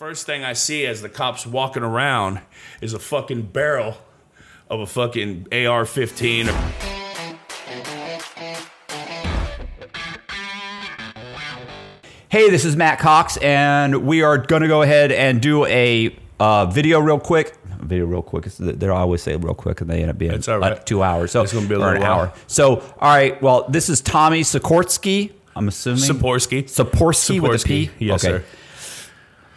First thing I see as the cops walking around is a fucking barrel of a fucking AR 15. Hey, this is Matt Cox, and we are going to go ahead and do a uh, video real quick. Video real quick. They always say real quick, and they end up being right. like two hours. So It's gonna be a or an while. hour. So, all right. Well, this is Tommy Sikorsky. I'm assuming Saporsky. Saporsky with a. P. Yes, sir.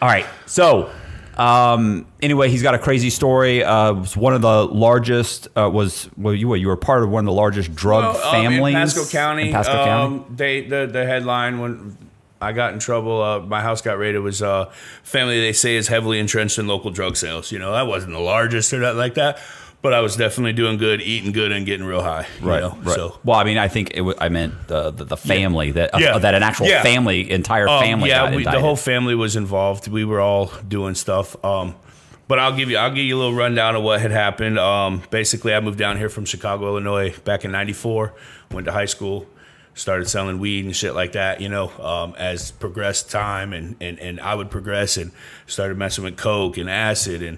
All right. So, um, anyway, he's got a crazy story. Uh, was one of the largest. Uh, was well, you were you were part of one of the largest drug Well, um, families in Pasco County. In Pasco um, County. They the the headline when I got in trouble, uh, my house got raided. Was uh, family they say is heavily entrenched in local drug sales. You know, that wasn't the largest or nothing like that, but I was definitely doing good, eating good, and getting real high. You know? So. Well, I mean, I think it w- I meant the the, the family that uh, Yeah. that an actual Yeah. family, entire Um, family. yeah, we, the whole family was involved. We were all doing stuff. Um, but I'll give you I'll give you a little rundown of what had happened. Um, basically, I moved down here from Chicago, Illinois, back in '94. Went to high school, started selling weed and shit like that. You know, um, as progressed time and, and and I would progress and started messing with coke and acid and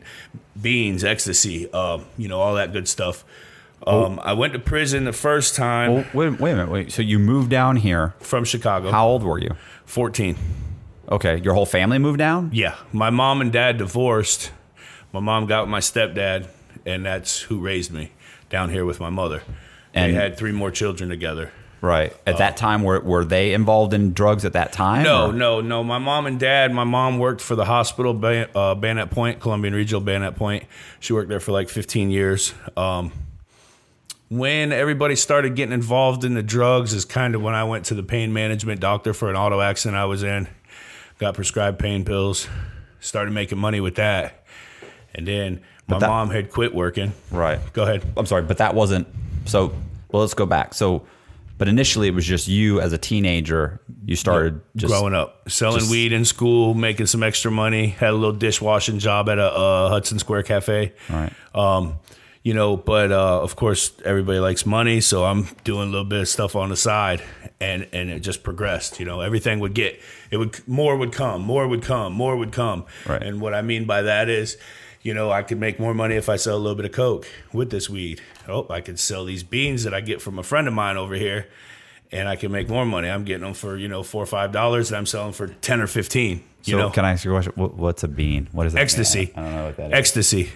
beans, ecstasy. Um, you know, all that good stuff. Um, I went to prison the first time Well, wait, wait a minute. Wait. So you moved down here. from Chicago. How old were you? 14. Okay, your whole family moved down. Yeah, my mom and dad divorced. My mom got with my stepdad, and that's who raised me down here with my mother. And- they had three more children together. Right. At that time, were were they involved in drugs at that time? No, or- no, no. My mom and dad. My mom worked for the hospital, uh, Bayonet Point, Columbian Regional Bayonet Point. She worked there for like 15 years. Um, when everybody started getting involved in the drugs, is kind of when I went to the pain management doctor for an auto accident I was in. Got prescribed pain pills. Started making money with that, and then my that- mom had quit working. Right. Go ahead. I'm sorry, but that wasn't. So, well, let's go back. So, but initially, it was just you as a teenager. You started just growing up, selling just- weed in school, making some extra money. Had a little dishwashing job at a uh, Hudson Square Cafe. Right. Um, you know, but uh, of course, everybody likes money, so I'm doing a little bit of stuff on the side, and and it just progressed. You know, everything would get it would more would come, more would come, more would come. Right. And what I mean by that is. You know, I could make more money if I sell a little bit of coke with this weed. Oh, I could sell these beans that I get from a friend of mine over here, and I can make more money. I'm getting them for you know four or five dollars, and I'm selling for ten or fifteen. You So know, can I ask you a question? What's a bean? What is that? ecstasy. I don't know what that is. Ecstasy.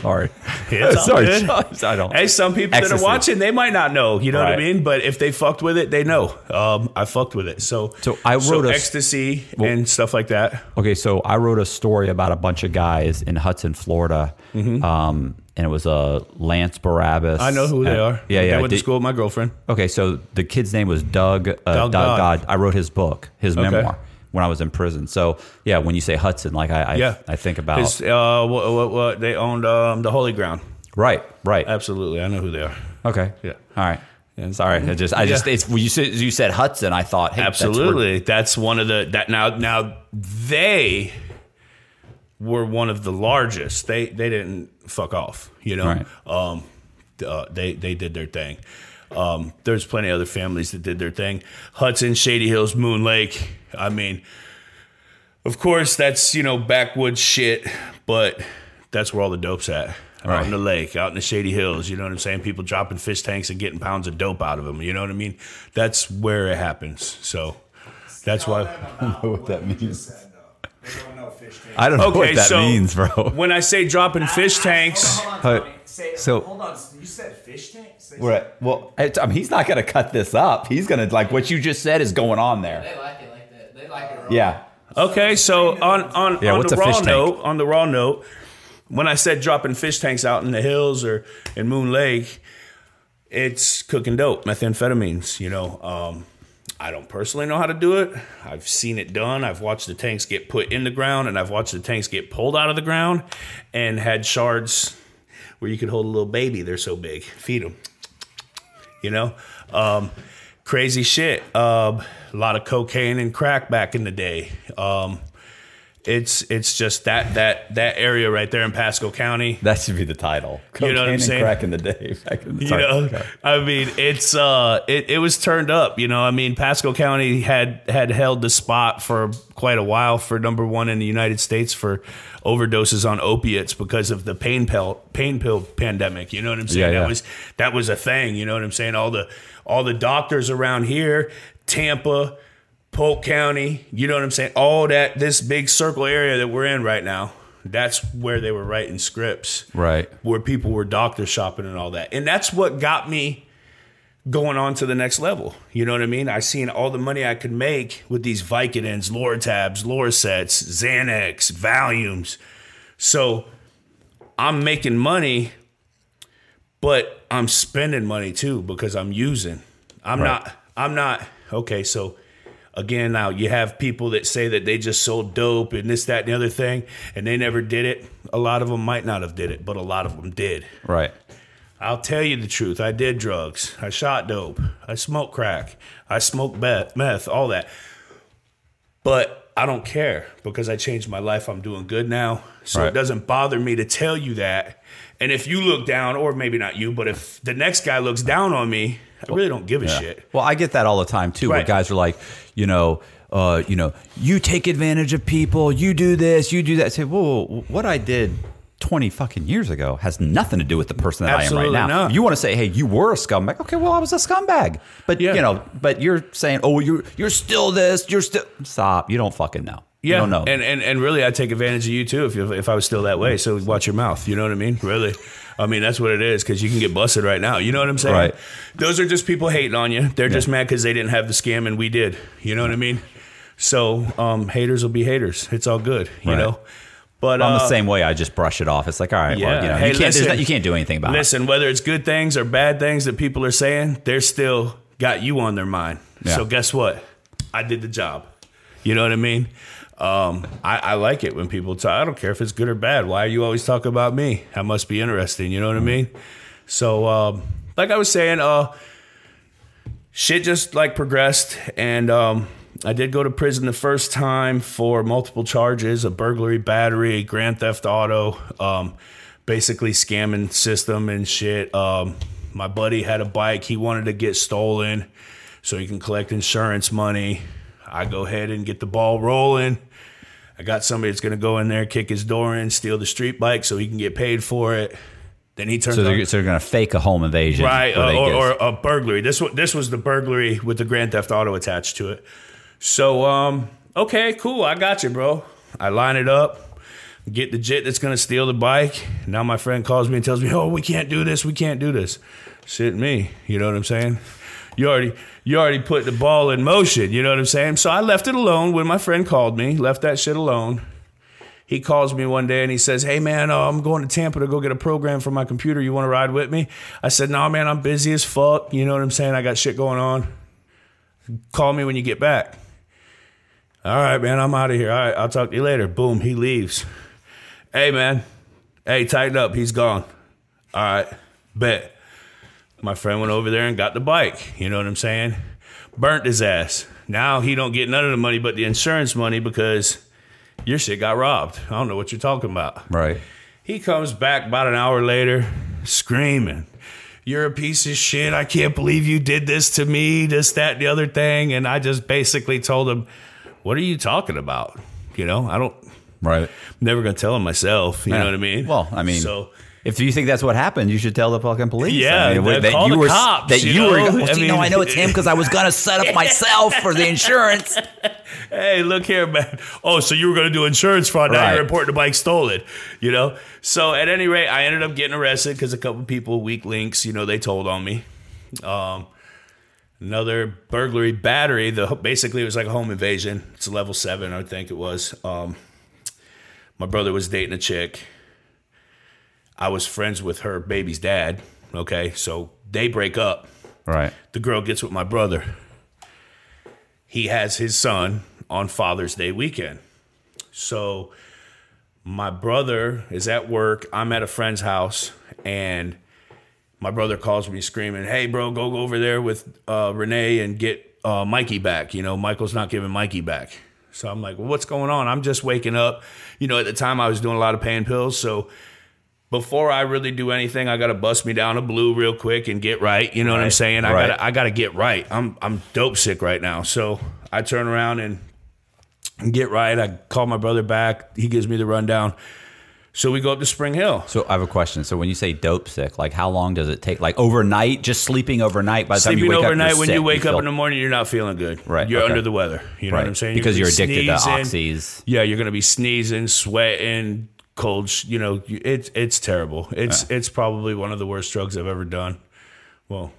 Sorry. It's sorry. I don't. Hey, some people that are watching, they might not know. You know what I mean? But if they fucked with it, they know. Um, I fucked with it. So, So I wrote a- ecstasy and stuff like that. Okay, so I wrote a story about a bunch of guys in Hudson, Florida, um, and it was uh, Lance Barabbas. Mm-hmm. I know who they are. Yeah, yeah. went to school with my girlfriend. Okay, so the kid's name was Doug. Uh, Doug, Dodd. God. I wrote his book, his Okay. memoir, when I was in prison. So yeah, when you say Hudson, like I, I, Yeah, I think about His, uh, what, what, what, they owned um, the Holy Ground. right, right. Absolutely, I know who they are. Okay, Yeah. all right. Sorry, I just, I just, it's when you said you said Hudson, I thought, hey, that's Absolutely, that's, one of the that now now they were one of the largest. They they didn't fuck off, you know. Right. Um, uh, they they did their thing. Um, there's plenty of other families that did their thing. Hudson, Shady Hills, Moon Lake. I mean, of course, that's you know backwoods shit, but that's where all the dope's at. Out in the lake, out in the shady hills, you know what I'm saying? People dropping fish tanks and getting pounds of dope out of them. You know what I mean? That's where it happens. So that's why. I don't know what that means. They don't know fish tank. I don't know Okay, what that so means, bro. when I say dropping fish tanks, Hold on, Hold- Tommy. Say, so- hold on. You said fish tank? Say Right. Well, I I mean, he's not going to cut this up. He's going to like what you just said is going on there. They like it like that. They like it raw. Yeah. Okay, so on on, Yeah, on what's the a raw fish tank? note, on the raw note, when I said dropping fish tanks out in the hills or in Moon Lake, it's cooking dope, methamphetamines. You know, um, I don't personally know how to do it. I've seen it done. I've watched the tanks get put in the ground, and I've watched the tanks get pulled out of the ground, and had shards where you could hold a little baby. They're so big. Feed them. You know, um, crazy shit. Um, a lot of cocaine and crack back in the day. Um, it's it's just that that that area right there in Pasco County. That should be the title. You know what I'm saying? Crack in the day. Back in the, You know. I mean, it's uh, it, it was turned up. You know, I mean, Pasco County had had held the spot for quite a while for number one in the United States for overdoses on opiates because of the pain pill pain pill pandemic. You know what I'm saying? Yeah, yeah. That was that was a thing. You know what I'm saying? All the all the doctors around here, Tampa, Polk County. You know what I'm saying? All that this big circle area that we're in right now. That's where they were writing scripts Right. where people were doctor shopping and all that. And that's what got me going on to the next level. You know what I mean? I seen all the money I could make with these Vicodins, Lortabs, Lorcets, Xanax, Valiums. So I'm making money, but I'm spending money too because I'm using. I'm Right. not I'm not okay, so again now you have people that say that they just sold dope and this that and the other thing and they never did it. A lot of them might not have did it but a lot of them did. Right. i'll tell you the truth. I did drugs. I shot dope. I smoked crack. I smoked meth, meth all that. But i don't care because i changed my life. I'm doing good now. So Right. it doesn't bother me to tell you that. And if you look down or maybe not you but if the next guy looks down on me i really don't give a Yeah. shit Well, I get that all the time too, where guys are like, you know, uh, you know, you take advantage of people, you do this, you do that. say, whoa, what I did twenty fucking years ago has nothing to do with the person that Absolutely I am right now. not. You want to say, hey, you were a scumbag? Okay, well, I was a scumbag, but Yeah. you know, but you're saying, oh, you're you're still this, you're still stop. You don't fucking know. You Yeah, know. and, and and really, I'd take advantage of you too if you, if I was still that way. So watch your mouth. You know what I mean? Really, I mean that's what it is because you can get busted right now. You know what I'm saying? Right. Those are just people hating on you. They're just mad because they didn't have the scam and we did. You know what I mean? So um, haters will be haters. It's all good. You Right. know. But I'm uh, the same way. I just brush it off. It's like, all right, well, you know, Hey, you, can't, listen. not- you can't do anything about it. Listen, whether it's good things or bad things that people are saying, they're still got you on their mind. Yeah. So guess what? I did the job. You know what I mean? Um, I, I like it when people talk. I don't care if it's good or bad. Why are you always talking about me? That must be interesting. You know what I mean? So, um, like I was saying, uh, shit just like progressed, and um, I did go to prison the first time for multiple charges: a burglary, battery, grand theft auto, um, basically scamming system and shit. Um, my buddy had a bike he wanted to get stolen, so he can collect insurance money. I go ahead and get the ball rolling. I got somebody that's gonna go in there, kick his door in, steal the street bike, so he can get paid for it. Then he turns So they're, so they're going to fake a home invasion, right uh, or, or a burglary. This this was the burglary with the grand theft auto attached to it. So um okay cool. I got you bro. I line it up get the jit that's gonna steal the bike. Now my friend calls me and tells me oh we can't do this. We can't do this. Shit me. You know what i'm saying you already you already put the ball in motion you know what i'm saying so i left it alone when my friend called me left that shit alone he calls me one day and he says, "Hey man, uh, I'm going to Tampa to go get a program for my computer. You want to ride with me?" I said, "No, man, I'm busy as fuck. You know what I'm saying? I got shit going on. Call me when you get back." All right, man, I'm out of here. All right, I'll talk to you later. Boom, he leaves. Hey, man. Hey, tighten up. He's gone. All right, bet. My friend went over there and got the bike. You know what I'm saying? Burnt his ass. Now he don't get none of the money but the insurance money because your shit got robbed. I don't know what you're talking about. right. He comes back about an hour later screaming, You're a piece of shit. I can't believe you did this to me, this, that, the other thing. And I just basically told him, What are you talking about? You know, I don't, Right. never gonna tell him myself. You Yeah. know what I mean? Well, I mean, so if you think that's what happened, you should tell the fucking police. Yeah, I mean, that call you the were cops, that you you, were. know? Well, I mean- I know it's him because I was gonna set up myself for the insurance. hey, look here, man. Oh, so you were going to do insurance fraud. Now Right. you're reporting the bike stolen, you know? So at any rate, I ended up getting arrested because a couple people, weak links, you know, they told on me. Um, another burglary battery. The Basically, it was like a home invasion. It's a level seven, I think it was. Um, my brother was dating a chick. I was friends with her baby's dad. Okay, so they break up Right. the girl gets with my brother. He has his son on Father's Day weekend. So my brother is at work. I'm at a friend's house, and my brother calls me screaming, "Hey, bro, go go over there with uh, Renee and get uh, Mikey back. You know, Michael's not giving Mikey back." So I'm like, well, what's going on? I'm just waking up. You know, at the time I was doing a lot of pain pills. So before I really do anything, I gotta bust me down a blue real quick and get right. You know what I'm saying? I right. gotta I gotta get right. I'm I'm dope sick right now. So I turn around and get right. I call my brother back. He gives me the rundown. So we go up to Spring Hill. So I have a question. So when you say dope sick, like how long does it take? Like overnight, just sleeping overnight. By the time you wake overnight, up, when you're you sick, wake up feel- in the morning, you're not feeling good. Right, You're okay. under the weather. You know Right. what I'm saying? Because you're be addicted to oxys. Yeah, you're gonna be sneezing, sweating, cold. sh- You know, it's it's terrible. It's it's probably one of the worst drugs I've ever done. Well,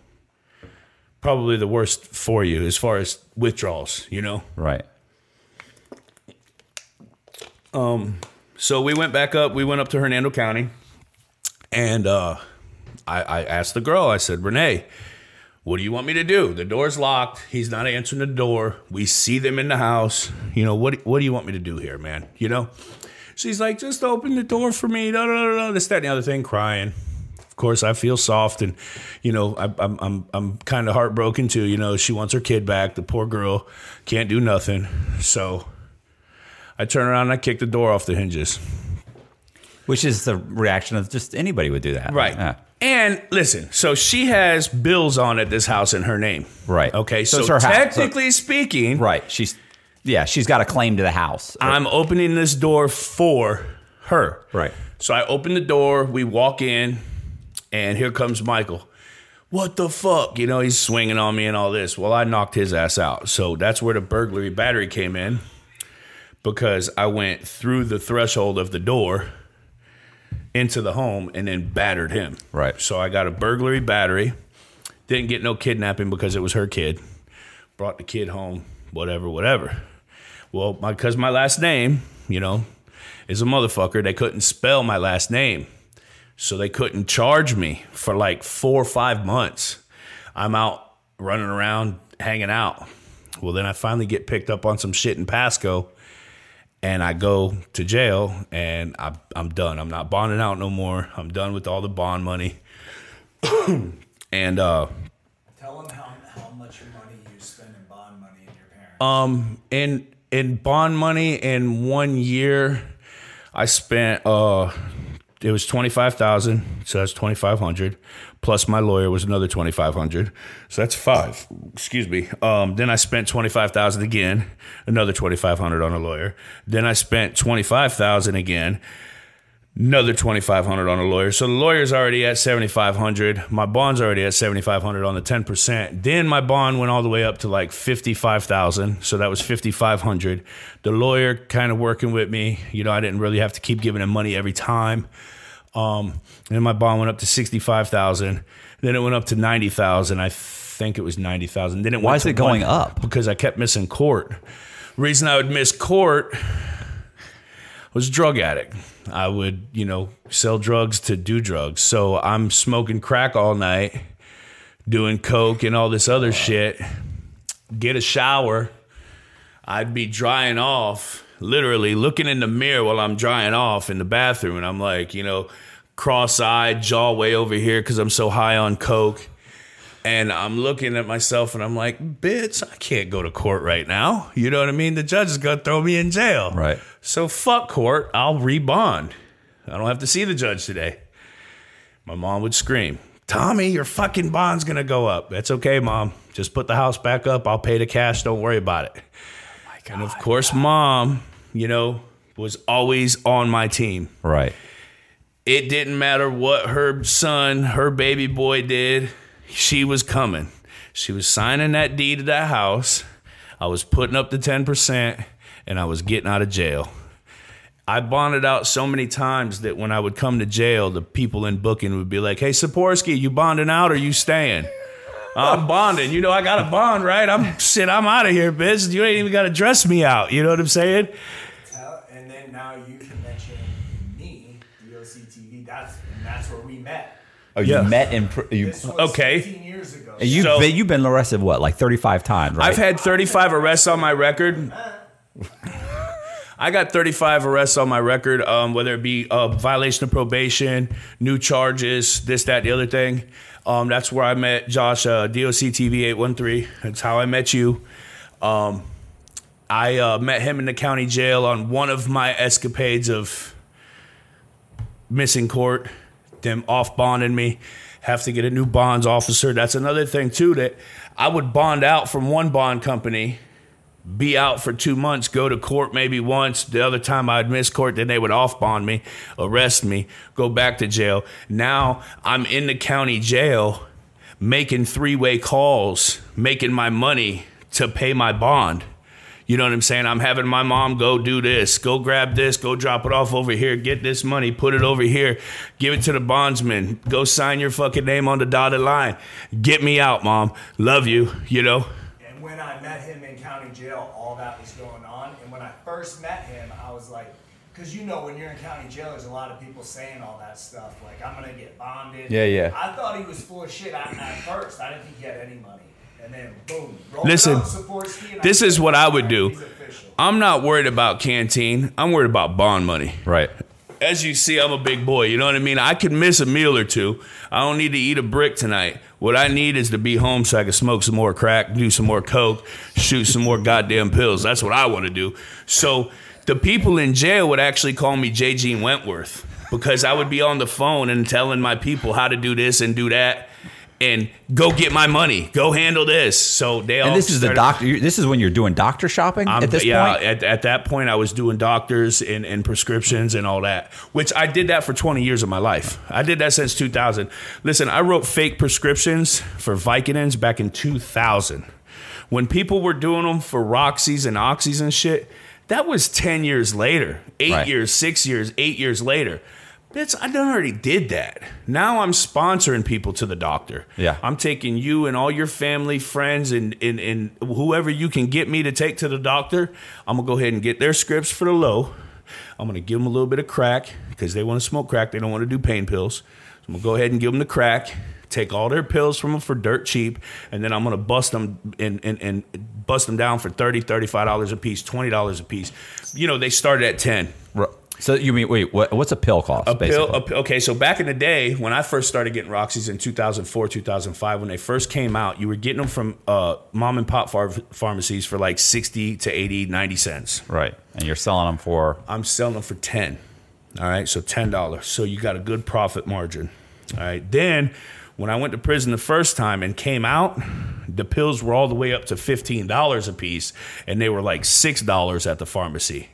probably the worst for you as far as withdrawals. You know. right. um, So we went back up. We went up to Hernando County, and uh, I, I asked the girl. I said, Renee, what do you want me to do? The door's locked. He's not answering the door. We see them in the house. You know what? What do you want me to do here, man? You know. She's like, just open the door for me. Da, da, da, da, this, that, and the other thing, crying. Of course, I feel soft, and you know, I, I'm I'm I'm kind of heartbroken too. You know, she wants her kid back. The poor girl can't do nothing. So I turn around and I kick the door off the hinges. Which is the reaction of just anybody would do that. Right. Yeah. And listen, so she has bills on at this house in her name. Right. Okay. So So, her house. technically speaking, Right. She's yeah. She's got a claim to the house. I'm opening this door for her. Right. So I open the door, we walk in, and here comes Michael. What the fuck? You know, he's swinging on me and all this. Well, I knocked his ass out. So that's where the burglary battery came in because I went through the threshold of the door into the home and then battered him. Right. So I got a burglary battery. Didn't get no kidnapping because it was her kid. Brought the kid home, whatever, whatever. Well, because my last name, you know, is a motherfucker, they couldn't spell my last name. So they couldn't charge me for like four or five months. I'm out running around, hanging out. Well, then I finally get picked up on some shit in Pasco and I go to jail and I, I'm done. I'm not bonding out no more. I'm done with all the bond money. and uh, um, in in bond money in one year, I spent uh, it was twenty five thousand, so that's twenty five hundred. Plus my lawyer was another twenty five hundred, so that's five. Excuse me. Um, then I spent twenty five thousand again, another twenty five hundred on a lawyer. Then I spent twenty five thousand again, another 2500 on a lawyer. So the lawyer's already at 7500 my bond's already at 7500 on the 10% then my bond went all the way up to like 55000 so that was 5500 the lawyer kind of working with me. You know i didn't really have to keep giving him money every time. Um, then my bond went up to 65000 then it went up to 90000 i think it was 90000 then it Why is it going up? because i kept missing court. Reason i would miss court was a drug addict. I would, you know, sell drugs to do drugs. So I'm smoking crack all night, doing coke and all this other shit. Get a shower. I'd be drying off, literally looking in the mirror while I'm drying off in the bathroom. And I'm like, you know, cross eyed, jaw way over here because I'm so high on coke. And I'm looking at myself and I'm like, bitch, I can't go to court right now. You know what I mean? The judge is going to throw me in jail. Right. So fuck court. I'll rebond. I don't have to see the judge today. My mom would scream, Tommy, your fucking bond's going to go up. That's okay, mom. Just put the house back up. I'll pay the cash. Don't worry about it. Oh and of course, mom, you know, was always on my team Right. it didn't matter what her son, her baby boy did. She was coming. She was signing that deed to that house. I was putting up the 10% and I was getting out of jail. I bonded out so many times that when I would come to jail, the people in booking would be like, Hey, Saporsky, you bonding out or you staying? I'm bonding. You know, I got a bond, right? I'm shit, I'm out of here, bitch. You ain't even got to dress me out. You know what I'm saying? Tell, and then now you can mention me, DLC TV. That's and that's where we met. Oh, you Yeah. met in pr- you. This was Okay. 15 years ago. You've So- been, you've been arrested what like thirty five times, right? I've had 35 arrests on my record. I got 35 arrests on my record, um, whether it be uh, violation of probation, new charges, this, that, the other thing. Um, that's where I met Josh, uh, DOC TV 813. That's how I met you. Um, I uh, met him in the county jail on one of my escapades of missing court, them off bonding me, have to get a new bonds officer. That's another thing too that I would bond out from one bond company, be out for two months, go to court maybe once. The other time I'd miss court, then they would off bond me, arrest me, go back to jail. Now I'm in the county jail making three way calls, making my money to pay my bond. You know what I'm saying? I'm having my mom go do this, go grab this, go drop it off over here, get this money, put it over here, give it to the bondsman, go sign your fucking name on the dotted line. Get me out, mom. Love you, you know? And when I met him in county jail, all that was going on. And when I first met him, I was like, because you know, when you're in county jail, there's a lot of people saying all that stuff. Like, I'm going to get bonded. Yeah, yeah. I thought he was full of shit at, at first. I didn't think he had any money. And then, boom. Listen, up, this is what I would do. I'm not worried about canteen. I'm worried about bond money. Right. As you see, I'm a big boy. You know what I mean? I could miss a meal or two. I don't need to eat a brick tonight. What I need is to be home so I can smoke some more crack, do some more coke, shoot some more goddamn pills. That's what I want to do. So the people in jail would actually call me J. Gene Wentworth because I would be on the phone and telling my people how to do this and do that. And go get my money. Go handle this. So they all And this is the doctor. This is when you're doing doctor shopping I'm- at this yeah, point. At, at that point, I was doing doctors and, and prescriptions and all that, which I did that for 20 years of my life. I did that since 2000. Listen, I wrote fake prescriptions for Vicodins back in 2000. When people were doing them for Roxy's and Oxys and shit, that was 10 years later, eight Right. years, six years, eight years later. Bitch, I done already did that. Now I'm sponsoring people to the doctor. Yeah. I'm taking you and all your family, friends, and, and, and whoever you can get me to take to the doctor. I'm gonna go ahead and get their scripts for the low. I'm gonna give them a little bit of crack because they want to smoke crack. They don't want to do pain pills. So I'm gonna go ahead and give them the crack. Take all their pills from them for dirt cheap, and then I'm gonna bust them and, and, and bust them down for $30, $35 a piece, $20 a piece. You know, they started at 10 Ru- So you mean wait? What, what's a pill cost? a pill, a okay, so back in the day when I first started getting Roxy's in 2004, 2005, when they first came out, you were getting them from uh, mom and pop phar- pharmacies for like 60 to 80, 90 cents. right, and you're selling them for I'm selling them for 10. All right, so $10. So you got a good profit margin. All right, then when I went to prison the first time and came out, the pills were all the way up to $15 a piece, and they were like $6 at the pharmacy.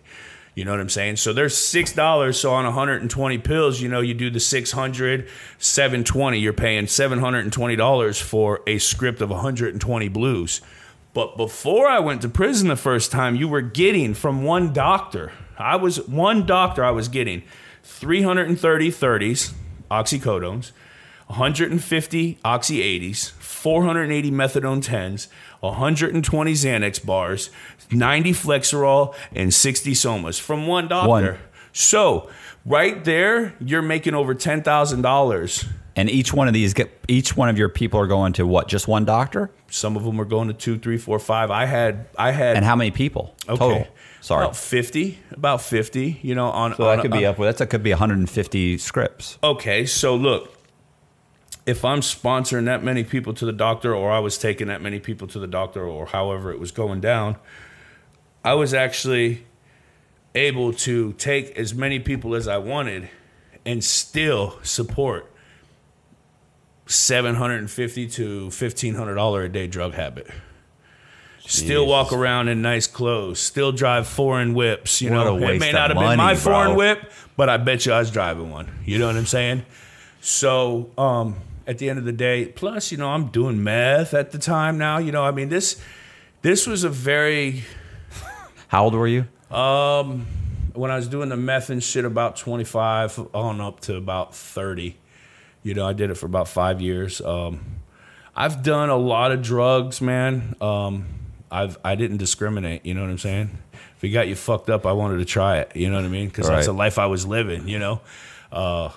You know what I'm saying? So there's six dollars. So on 120 pills, you know, you do the 600, 720. You're paying 720 dollars for a script of 120 blues. But before I went to prison the first time, you were getting from one doctor. I was one doctor. I was getting 330 30s, oxycodones, 150 oxy 80s, 480 methadone 10s, 120 Xanax bars, 90 Flexeril, and 60 Somas from one doctor. One. So right there, you're making over ten thousand dollars. and each one of these get each one of your people are going to what? Just one doctor? Some of them are going to two, three, four, five. I had, I had, And how many people okay, total? Sorry. about fifty, about fifty. You know, on so on, that could be on- up with that could be 150 scripts. Okay, so look, if I'm sponsoring that many people to the doctor, or I was taking that many people to the doctor, or however it was going down, I was actually able to take as many people as I wanted and still support 750 to 1500 dollar a day drug habit. Still walk around in nice clothes. Still drive foreign whips. You What know, it may not have been my bro. foreign whip, but I bet you I was driving one. You know what I'm saying? So, um, at the end of the day, plus, you know, I'm doing meth at the time now. You know, I mean, this this was a very How old were you? Um when I was doing the meth and shit about 25 on up to about 30. You know, I did it for about five years. Um, I've done a lot of drugs, man. Um, I've I didn't discriminate. You know what I'm saying? If it got you fucked up, I wanted to try it. You know what I mean? Because that's the life I was living. You know. Uh,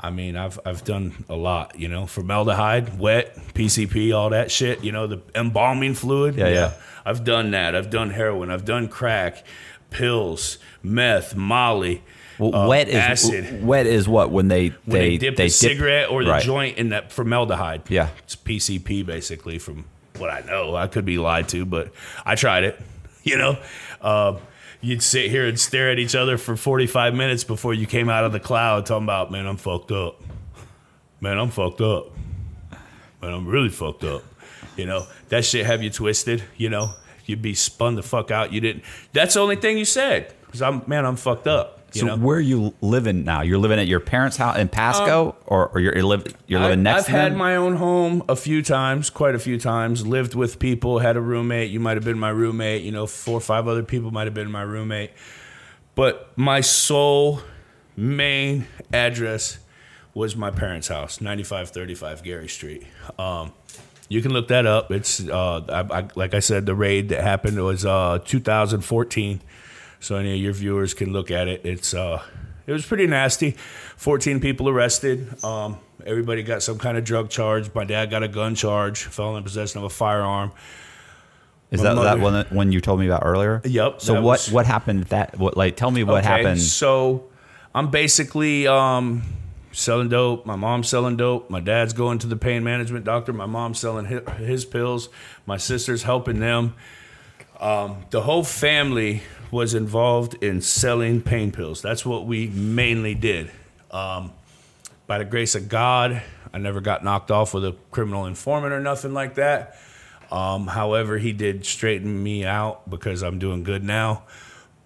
I mean, I've I've done a lot. You know, formaldehyde, wet, PCP, all that shit. You know, the embalming fluid. Yeah, yeah. I've done that. I've done heroin. I've done crack, pills, meth, Molly. Well, uh, wet is acid. wet is what when they when they, they dip the cigarette or the right. joint in that formaldehyde. Yeah. it's PCP basically. From what I know, I could be lied to, but I tried it. you know. Um, you'd sit here and stare at each other for 45 minutes before you came out of the cloud talking about, man, I'm fucked up. Man, I'm fucked up. Man, I'm really fucked up. You know, that shit have you twisted, you know. You'd be spun the fuck out. You didn't. That's the only thing you said. Cause I'm, man, I'm fucked up. So know? where are you living now? You're living at your parents' house in Pasco, or, or you're, you're, live, you're living I, next I've to had them? my own home a few times, quite a few times. Lived with people, had a roommate. You might have been my roommate. You know, four or five other people might have been my roommate. But my sole main address was my parents' house, 9535 Gary Street. Um, you can look that up. It's uh, I, I, like I said, the raid that happened was uh, 2014. So any of your viewers can look at it. It's uh, it was pretty nasty. 14 people arrested. Um, everybody got some kind of drug charge. My dad got a gun charge. Fell in possession of a firearm. Is my that that one that- one you told me about earlier? Yep, So what was- what happened? That what like tell me what happened? So I'm basically um, selling dope. My mom's selling dope. My dad's going to the pain management doctor. My mom's selling his, his pills. My sister's helping them. Um, the whole family was involved in selling pain pills. That's what we mainly did. Um, by the grace of God, I never got knocked off with a criminal informant or nothing like that. Um, however, he did straighten me out because I'm doing good now.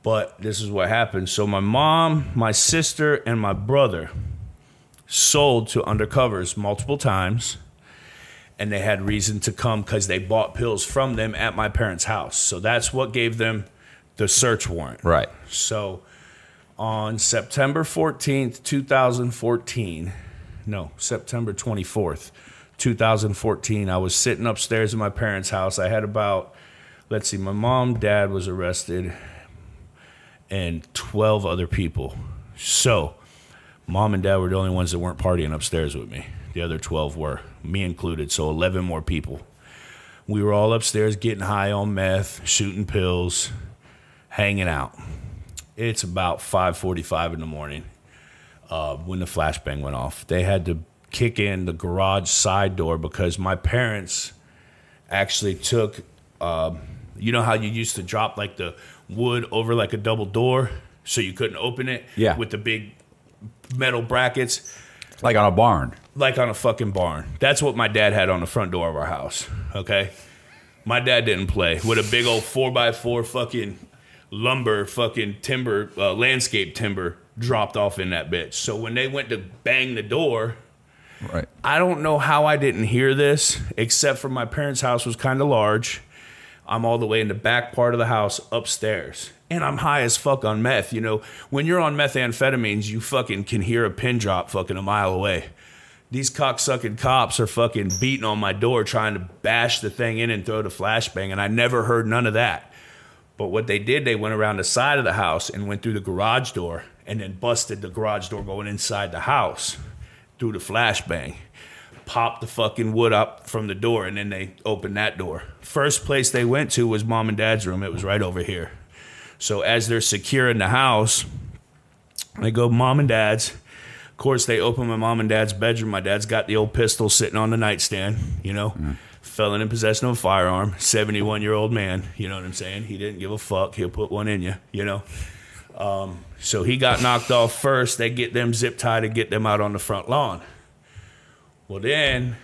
But this is what happened. So my mom, my sister, and my brother sold to undercovers multiple times. And they had reason to come because they bought pills from them at my parents' house. So that's what gave them the search warrant. right. So on September 14th, 2014, no, September 24th, 2014, I was sitting upstairs in my parents' house. I had about, let's see, my mom, dad was arrested, and 12 other people. So mom and dad were the only ones that weren't partying upstairs with me. The other 12 were, me included. So 11 more people. We were all upstairs getting high on meth, shooting pills, hanging out. It's about 5:45 in the morning uh, when the flashbang went off. They had to kick in the garage side door because my parents actually took. Um, you know how you used to drop like the wood over like a double door so you couldn't open it Yeah. with the big metal brackets Like on a barn. Like on a fucking barn. That's what my dad had on the front door of our house. Okay, my dad didn't play with a big old four by four fucking lumber fucking timber uh, landscape timber dropped off in that bitch. So when they went to bang the door, Right. I don't know how I didn't hear this, except for my parents' house was kind of large. I'm all the way in the back part of the house upstairs. And I'm high as fuck on meth. You know, when you're on methamphetamines, you fucking can hear a pin drop fucking a mile away. These cocksucking cops are fucking beating on my door trying to bash the thing in and throw the flashbang, and I never heard none of that. But what they did, they went around the side of the house and went through the garage door and then busted the garage door going inside the house through the flashbang. Popped the fucking wood up from the door and then they opened that door. First place they went to was mom and dad's room. It was right over here. So as they're securing the house, they go mom and dad's. Of course, they open my mom and dad's bedroom. My dad's got the old pistol sitting on the nightstand, you know, felon in possession of a firearm, 71 year old man, you know what I'm saying? He didn't give a fuck. He'll put one in you, you know. Um, so he got knocked off first. They get them zip tied and get them out on the front lawn. Well, then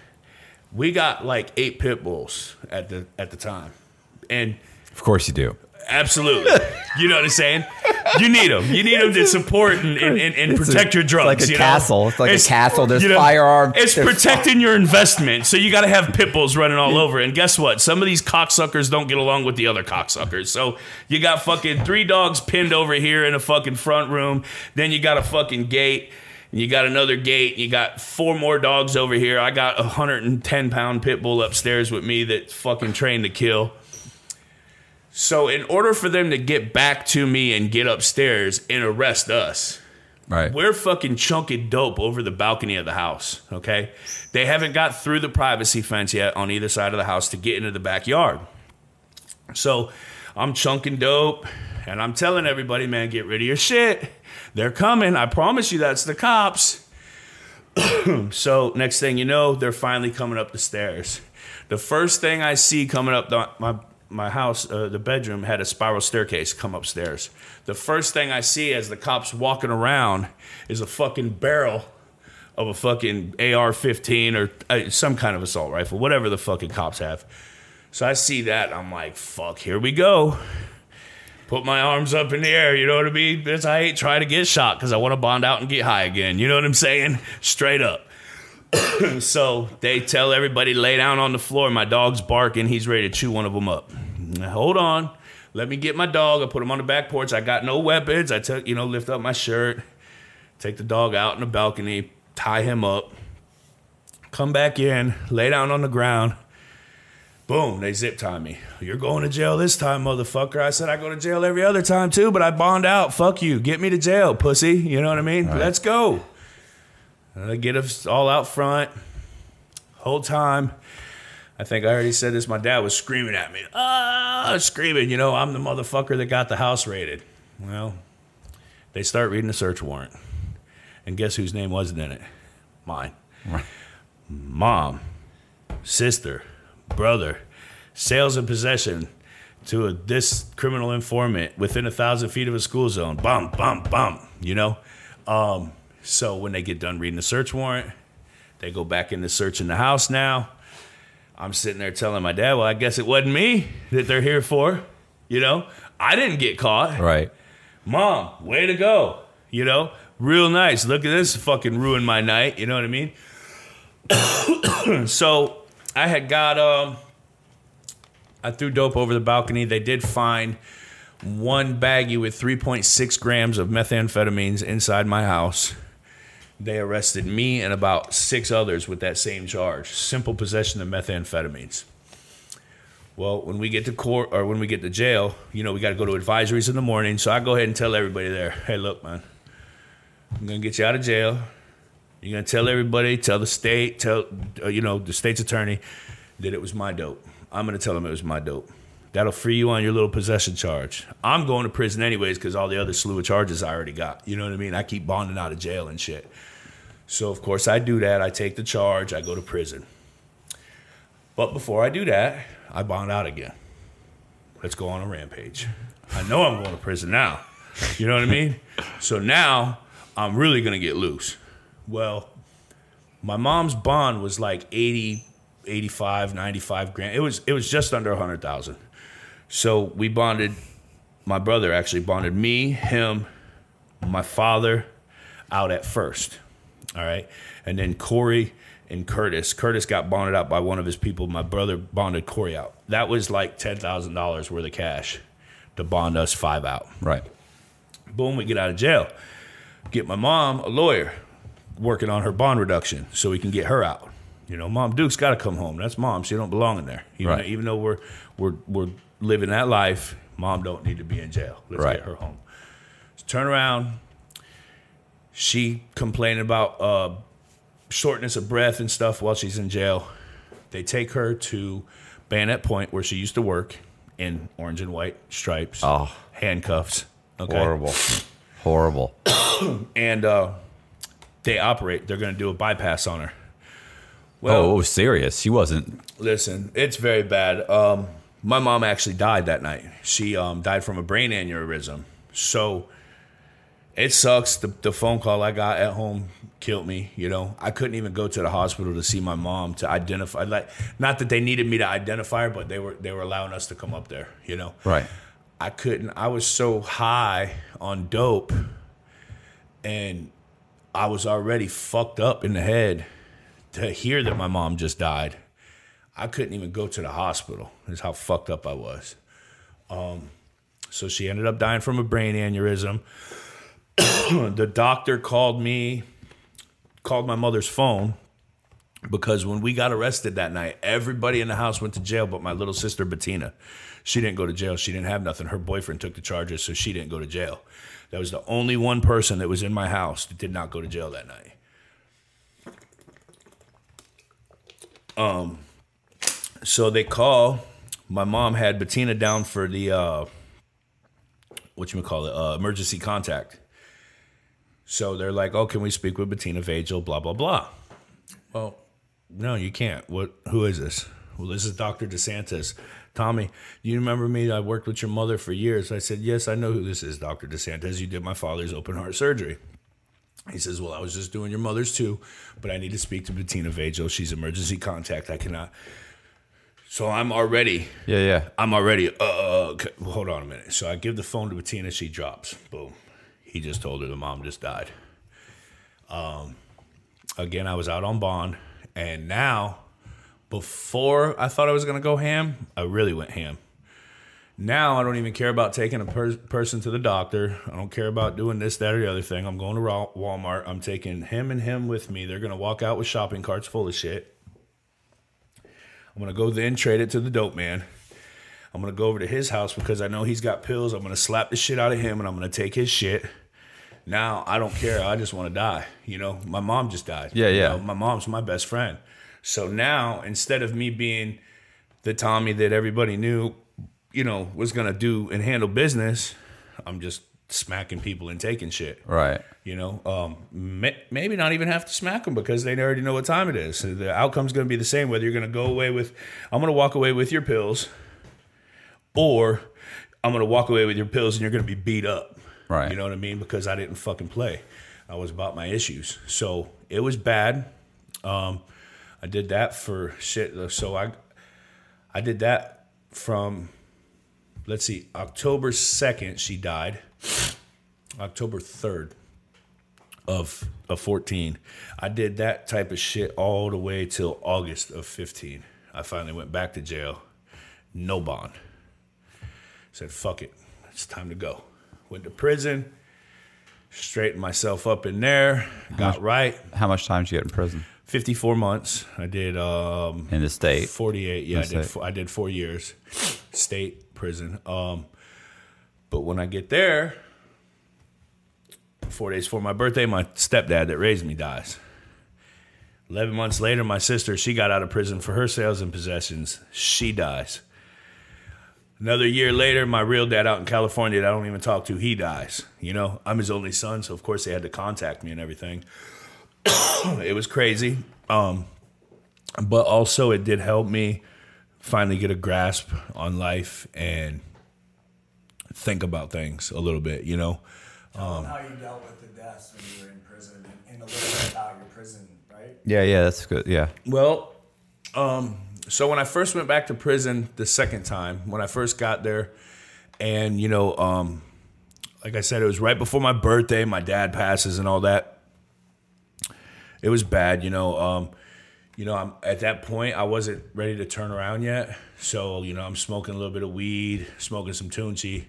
we got like eight pit bulls at the at the time, and Of course you do. Absolutely. You know what I'm saying? You need them. You need them to support and, and, and, It's a- protect your drugs. it's like a you know? castle. It's like a castle. There's firearms. It's protecting your investment. So you got to have pit bulls running all over. And guess what? Some of these cocksuckers don't get along with the other cocksuckers. So you got fucking three dogs pinned over here in a fucking front room. Then you got a fucking gate. and You got another gate. You got four more dogs over here. I got a 110 pound pit bull upstairs with me that's fucking trained to kill. So, in order for them to get back to me and get upstairs and arrest us, Right. we're fucking chunking dope over the balcony of the house, okay? They haven't got through the privacy fence yet on either side of the house to get into the backyard. So, I'm chunking dope and I'm telling everybody, man, get rid of your shit. They're coming. I promise you that's the cops. so, next thing you know, they're finally coming up the stairs. The first thing I see coming up the, my my house, uh, the bedroom had a spiral staircase come upstairs. The first thing I see as the cops walking around is a fucking barrel of a fucking AR-15 or uh, some kind of assault rifle, whatever the fucking cops have. So I see that, I'm like, fuck, here we go. Put my arms up in the air, you know what I mean? I ain't trying to get shot because I want to bond out and get high again. You know what I'm saying? Straight up. So they tell everybody lay down on the floor. My dog's barking. He's ready to chew one of them up. Now, hold on. Let me get my dog. I put him on the back porch. I got no weapons. I took, you know, lift up my shirt, take the dog out in the balcony, tie him up, come back in, lay down on the ground. Boom, they zip tie me. You're going to jail this time, motherfucker. I said I go to jail every other time too, but I bond out. Fuck you. Get me to jail, pussy. You know what I mean? Let's go. They get us all out front. Whole time. I think I already said this. My dad was screaming at me. Ah, screaming. You know, I'm the motherfucker that got the house raided. Well, they start reading the search warrant. And guess whose name wasn't in it? Mine. Mom, sister, brother, sales and possession to a, this criminal informant within a thousand feet of a school zone. Bum, bum, bum. You know? Um, so when they get done reading the search warrant, they go back into searching the house now. I'm sitting there telling my dad, well, I guess it wasn't me that they're here for. You know, I didn't get caught. Right. Mom, way to go. You know, real nice. Look at this fucking ruined my night. You know what I mean? so I had got, um, I threw dope over the balcony. They did find one baggie with 3.6 grams of methamphetamines inside my house. They arrested me and about six others with that same charge simple possession of methamphetamines. Well, when we get to court or when we get to jail, you know, we got to go to advisories in the morning. So I go ahead and tell everybody there, hey, look, man, I'm going to get you out of jail. You're going to tell everybody, tell the state, tell, uh, you know, the state's attorney that it was my dope. I'm going to tell them it was my dope. That'll free you on your little possession charge. I'm going to prison anyways because all the other slew of charges I already got. You know what I mean? I keep bonding out of jail and shit. So, of course, I do that. I take the charge, I go to prison. But before I do that, I bond out again. Let's go on a rampage. I know I'm going to prison now. You know what I mean? So now I'm really going to get loose. Well, my mom's bond was like 80, 85, 95 grand. It was it was just under 100,000. So we bonded my brother actually bonded me, him, my father out at first. All right. And then Corey and Curtis. Curtis got bonded out by one of his people. My brother bonded Corey out. That was like $10,000 worth of cash to bond us five out. Right. Boom, we get out of jail. Get my mom a lawyer working on her bond reduction so we can get her out. You know, Mom Duke's got to come home. That's mom. She don't belong in there. Even, Right. even though we're we're we're living that life, mom don't need to be in jail. Let's Right. get her home. So turn around. She complaining about uh, shortness of breath and stuff while she's in jail. They take her to Bayonet Point where she used to work in orange and white stripes, Oh. handcuffs. Okay Horrible. Horrible. and uh, they operate. They're going to do a bypass on her. oh, it was serious. She wasn't. listen, it's very bad. Um, my mom actually died that night. She um, died from a brain aneurysm. So it sucks. The, the phone call I got at home killed me. You know, I couldn't even go to the hospital to see my mom to identify. Like, not that they needed me to identify her, but they were they were allowing us to come up there. You know, Right. I couldn't. I was so high on dope, and I was already fucked up in the head to hear that my mom just died. I couldn't even go to the hospital. Is how fucked up I was. Um, so she ended up dying from a brain aneurysm. the doctor called me, called my mother's phone because when we got arrested that night, everybody in the house went to jail but my little sister Bettina. She didn't go to jail. She didn't have nothing. Her boyfriend took the charges, so she didn't go to jail. That was the only one person that was in my house that did not go to jail that night. Um, so they call. My mom had Bettina down for the uh, what you call it, uh, emergency contact. So they're like, "Oh, can we speak with Bettina Vagel?" Blah blah blah. Well, no, you can't. What? Who is this? Well, this is Doctor DeSantis. Tommy, do you remember me? I worked with your mother for years. I said, Yes, I know who this is, Dr. DeSantis. You did my father's open heart surgery. He says, Well, I was just doing your mother's too, but I need to speak to Bettina Vagel. She's emergency contact. I cannot. So I'm already, Yeah, yeah. I'm already, uh, okay, well, hold on a minute. So I give the phone to Bettina. She drops. Boom. He just told her the mom just died. Um, again, I was out on bond. And now, before I thought I was going to go ham, I really went ham. Now I don't even care about taking a per- person to the doctor. I don't care about doing this, that, or the other thing. I'm going to Walmart. I'm taking him and him with me. They're going to walk out with shopping carts full of shit. I'm to go then trade it to the dope man. I'm to go over to his house because I know he's got pills. I'm to slap the shit out of him and I'm to take his shit. Now I don't care. I just want to die. You know, my mom just died. Yeah, You yeah. know, my mom's my best friend. So now instead of me being the Tommy that everybody knew, you know, was gonna do and handle business, I'm just smacking people and taking shit. Right. You know, um, may, maybe not even have to smack them because they already know what time it is. So the outcome's going to be the same. Whether you're going to go away with, I'm going to walk away with your pills, or I'm going to walk away with your pills and you're going to be beat up. Right. You know what I mean? Because I didn't fucking play. I was about my issues. So it was bad. Um, I did that for shit. So I, I did that from, let's see, October 2nd, she died. October 3rd of of 14. I did that type of shit all the way till August of 15. I finally went back to jail. No bond. Said fuck it. It's time to go. Went to prison. Straightened myself up in there. Got right. How much time did you get in prison 54 months. I did um in the state? 48. Yeah, I did. Four, I did four years, state prison. Um, but when I get there, four days before my birthday, my stepdad that raised me dies. Eleven months later, my sister she got out of prison for her sales and possessions. She dies. Another year later, my real dad out in California that I don't even talk to, he dies. You know, I'm his only son, so of course they had to contact me and everything. it was crazy. Um, but also it did help me finally get a grasp on life and think about things a little bit, you know. Tell them how you dealt with the deaths when you were in prison and, and a little bit about your prison, right? Yeah, yeah, that's good. Yeah. Well, um, so when I first went back to prison the second time, when I first got there, and you know, um, like I said, it was right before my birthday. My dad passes and all that. It was bad, you know. Um, you know, I'm at that point I wasn't ready to turn around yet. So you know, I'm smoking a little bit of weed, smoking some Tunchi.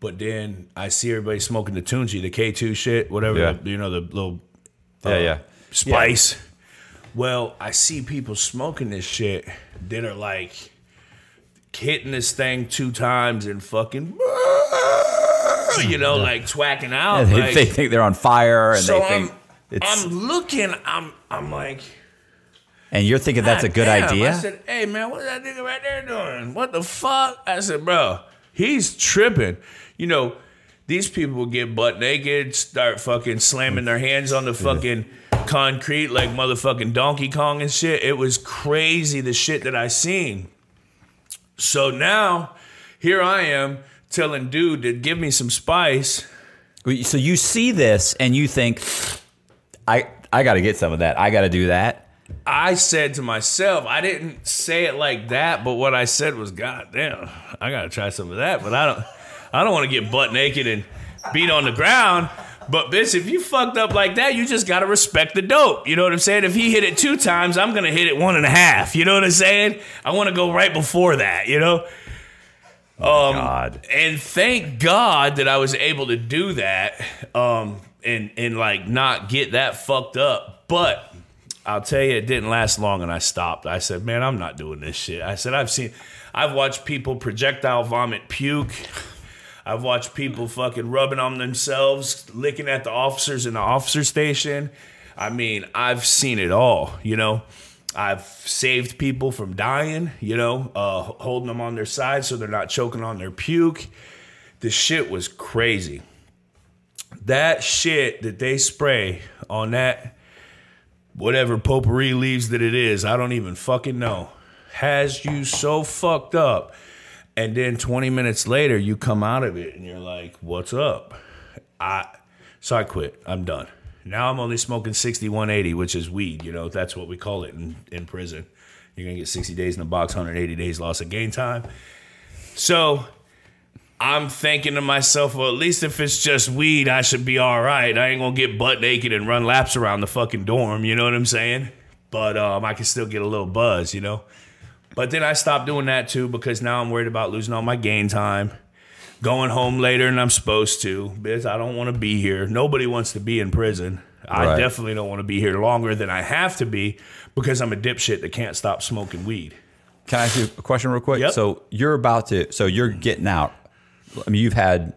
But then I see everybody smoking the Tunchi, the K2 shit, whatever, Yeah. the, you know, the little Yeah, uh, yeah. spice. Well, I see people smoking this shit that are like hitting this thing two times and fucking, you know, like twacking out. they, like, they think they're on fire, and so they think I'm, it's. I'm looking, I'm, I'm like, and you're thinking that's a good damn." idea. I said, hey man, what's that nigga right there doing? What the fuck? I said, bro, he's tripping. You know, these people get butt naked, start fucking slamming their hands on the fucking concrete like motherfucking Donkey Kong and shit. It was crazy the shit that I seen. So now, here I am telling dude to give me some spice. So you see this and you think, I I got to get some of that. I got to do that. I said to myself, I didn't say it like that, but what I said was, God damn, I gotta try some of that. But I don't I don't wanna get butt naked and beat on the ground. But bitch, if you fucked up like that, you just gotta respect the dope. You know what I'm saying? If he hit it two times, I'm gonna hit it one and a half. You know what I'm saying? I wanna go right before that, you know? Um, God. and thank God that I was able to do that, um, and and like not get that fucked up. But I'll tell you, it didn't last long, and I stopped. I said, "Man, I'm not doing this shit." I said, "I've seen, I've watched people projectile vomit puke." I've watched people fucking rubbing on themselves, licking at the officers in the officer station. I mean, I've seen it all, you know. I've saved people from dying, you know, uh, holding them on their side so they're not choking on their puke. The shit was crazy. That shit that they spray on that whatever potpourri leaves that it is, I don't even fucking know. has you so fucked up. And then 20 minutes later, you come out of it and you're like, what's up? I so I quit. I'm done. Now I'm only smoking 6180, which is weed. You know, that's what we call it in, in prison. You're gonna get 60 days in the box, 180 days loss of gain time. So I'm thinking to myself, well, at least if it's just weed, I should be all right. I ain't gonna get butt naked and run laps around the fucking dorm. You know what I'm saying? But um, I can still get a little buzz, you know. But then I stopped doing that too because now I'm worried about losing all my gain time, going home later than I'm supposed to because I don't want to be here. Nobody wants to be in prison. I Right. definitely don't want to be here longer than I have to be because I'm a dipshit that can't stop smoking weed. Can I ask you a question real quick? Yep. So you're about to, so you're getting out. I mean, you've had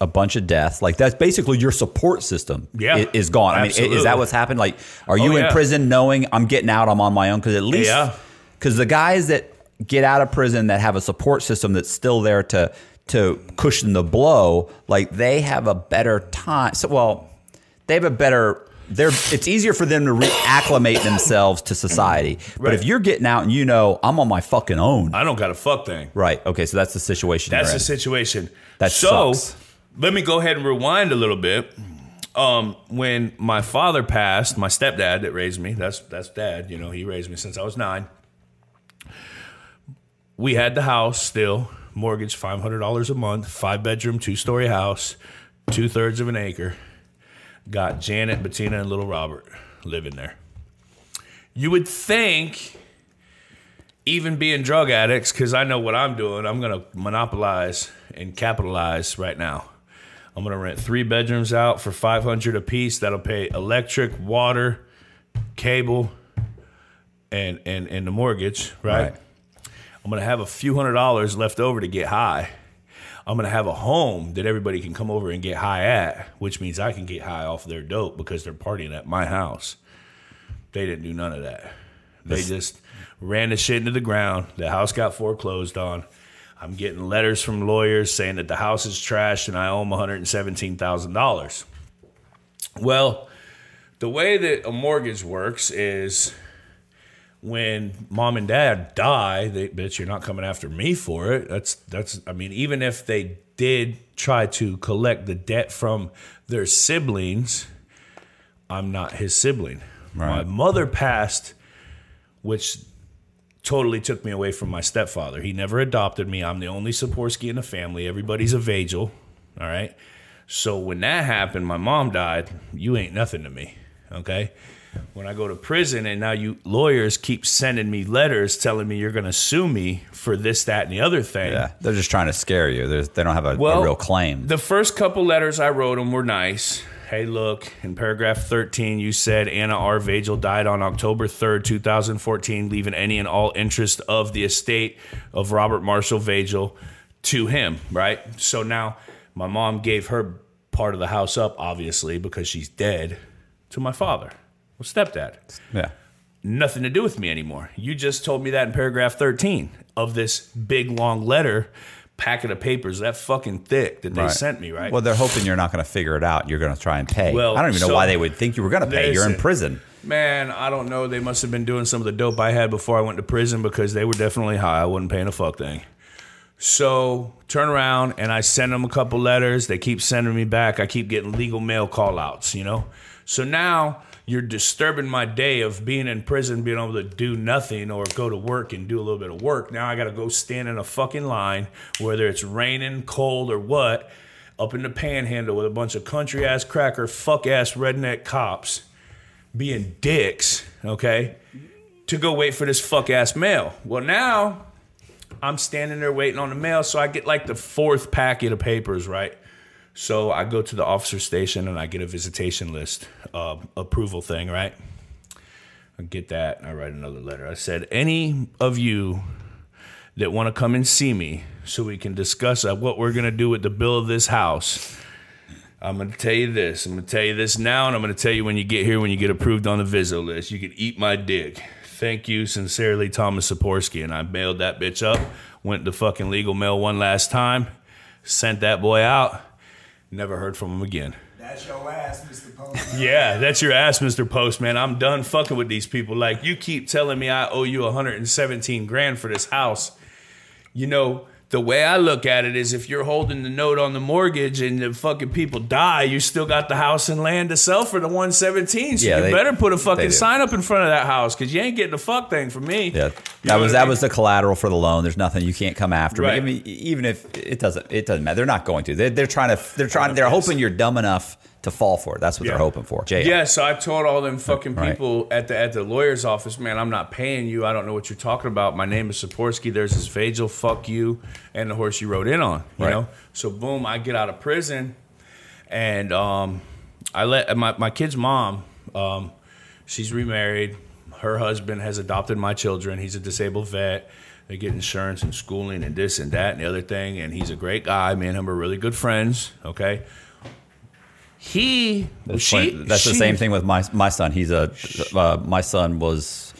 a bunch of deaths. Like that's basically your support system. Yeah. i- is gone. Absolutely. I mean, is that what's happened? Like, are oh, you Oh, in prison knowing I'm getting out? I'm on my own because at least, Yeah. Because the guys that get out of prison that have a support system that's still there to to cushion the blow, like they have a better time. So, well, they have a better. They're, it's easier for them to reacclimate themselves to society. But if you're getting out and you know I'm on my fucking own, I don't got a fuck thing. Right. Okay. So that's the situation. That's the situation. That so sucks. let me go ahead and rewind a little bit. Um, when my father passed, my stepdad that raised me, that's that's dad, you know, he raised me since I was nine. We had the house still, mortgage five hundred dollars a month, five bedroom, two story house, two thirds of an acre. Got Janet, Bettina, and little Robert living there. You would think even being drug addicts, because I know what I'm doing, I'm going to monopolize and capitalize right now. I'm going to rent three bedrooms out for 500 a piece. That'll pay electric, water, cable, and and and the mortgage, right? Right. I'm going to have a few hundred dollars left over to get high. I'm going to have a home that everybody can come over and get high at, which means I can get high off their dope because they're partying at my house. They didn't do none of that. They just ran the shit into the ground. The house got foreclosed on. I'm getting letters from lawyers saying that the house is trashed and I owe them $117,000. Well, the way that a mortgage works is when mom and dad die, they bitch, you're not coming after me for it. That's that's I mean, even if they did try to collect the debt from their siblings, I'm not his sibling. My mother passed, which totally took me away from my stepfather. He never adopted me. I'm the only Saporsky in the family. Everybody's a Vagel. All right. So when that happened, my mom died. You ain't nothing to me. Okay. When I go to prison and now you lawyers keep sending me letters telling me you're going to sue me for this, that, and the other thing. Yeah. They're just trying to scare you. There's, they don't have a, a real claim. The first couple letters I wrote them were nice. Hey, look, in paragraph 13, you said Anna R. Vagel died on October 3rd, 2014, leaving any and all interest of the estate of Robert Marshall Vagel to him, right? So now my mom gave her part of the house up, obviously, because she's dead, to my father, well, stepdad yeah. nothing to do with me anymore. You just told me that in paragraph 13 of this big long letter packet of papers that fucking thick that they Right. sent me, right? Well, they're hoping you're not going to figure it out. You're going to try and pay. Well, I don't even know so- why they would think you were going to pay. You're in prison. Man, I don't know. They must have been doing some of the dope I had before I went to prison because they were definitely high. I wasn't paying a fuck thing. So turn around and I send them a couple letters. They keep sending me back. I keep getting legal mail call outs, you know? So now you're disturbing my day of being in prison, being able to do nothing or go to work and do a little bit of work. Now I got to go stand in a fucking line, whether it's raining, cold, or what, up in the panhandle with a bunch of country ass cracker, fuck ass redneck cops being dicks, okay, to go wait for this fuck ass mail. Well, now I'm standing there waiting on the mail, so I get like the fourth packet of papers, right? So I go to the officer station and I get a visitation list uh, approval thing, right? I get that and I write another letter. I said, any of you that want to come and see me so we can discuss uh, what we're going to do with the bill of this house. I'm going to tell you this. I'm going to tell you this now, and I'm going to tell you when you get here, when you get approved on the Vizzo list. You can eat my dick. Thank you, sincerely, Thomas Saporsky. And I mailed that bitch up, went to fucking legal mail one last time, sent that boy out, never heard from him again. That's your ass, Mr. Post. Yeah, that's your ass, Mr. Postman. I'm done fucking with these people. Like you keep telling me I owe you 117 grand for this house. You know, the way I look at it is if you're holding the note on the mortgage and the fucking people die, you still got the house and land to sell for the 117. So Yeah, you they- better put a fucking sign up in front of that house because you ain't getting a fuck thing from me. Yeah, You that was I that mean? was the collateral for the loan. There's nothing you can't come after. Right. I mean, even if it doesn't, it doesn't matter. They're not going to. They're, they're trying to. They're trying. They're hoping you're dumb enough to fall for it. That's what Yeah. they're hoping for. Jail. Yeah, so I told all them fucking Right. people at the at the lawyer's office, man, I'm not paying you. I don't know what you're talking about. My name is Saporsky. There's this Vagel, fuck you, and the horse you rode in on. You Right. know? So boom, I get out of prison and um I let my, my kid's mom, um, she's remarried. Her husband has adopted my children. He's a disabled vet. They get insurance and schooling and this and that and the other thing. And he's a great guy. Me and him are really good friends. Okay. He, That's, she. That's the same thing with my my son. He's a uh, my son was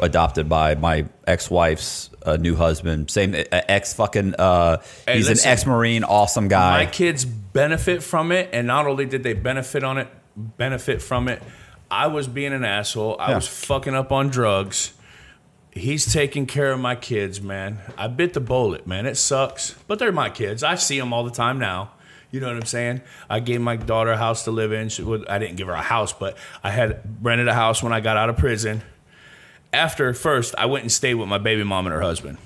adopted by my ex-wife's uh, new husband. Same uh, ex fucking. Uh, Hey, he's listen. an ex-marine, awesome guy. My kids benefit from it, and not only did they benefit on it, benefit from it, I was being an asshole. I Yeah. was fucking up on drugs. He's taking care of my kids, man. I bit the bullet, man. It sucks, but they're my kids. I see them all the time now. You know what I'm saying? I gave my daughter a house to live in. She, well, I didn't give her a house, but I had rented a house when I got out of prison. After first, I went and stayed with my baby mom and her husband.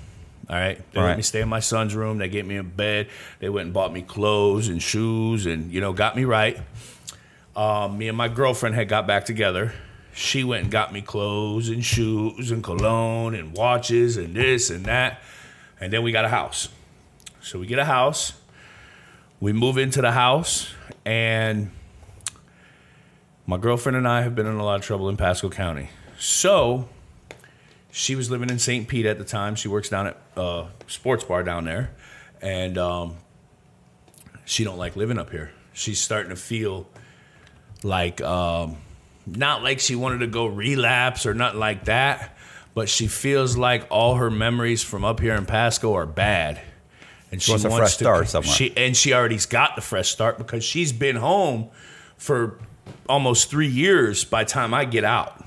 All right, they Right. let me stay in my son's room. They gave me a bed. They went and bought me clothes and shoes, and you know, got me right. Um, me and my girlfriend had got back together. She went and got me clothes and shoes and cologne and watches and this and that, and then we got a house. So we get a house. We move into the house, and my girlfriend and I have been in a lot of trouble in Pasco County. So she was living in St. Pete at the time. She works down at a sports bar down there, and um, she don't like living up here. She's starting to feel like um, not like she wanted to go relapse or nothing like that, but she feels like all her memories from up here in Pasco are bad. And she wants a fresh start somewhere. She and she already's got the fresh start because she's been home for almost three years by the time I get out.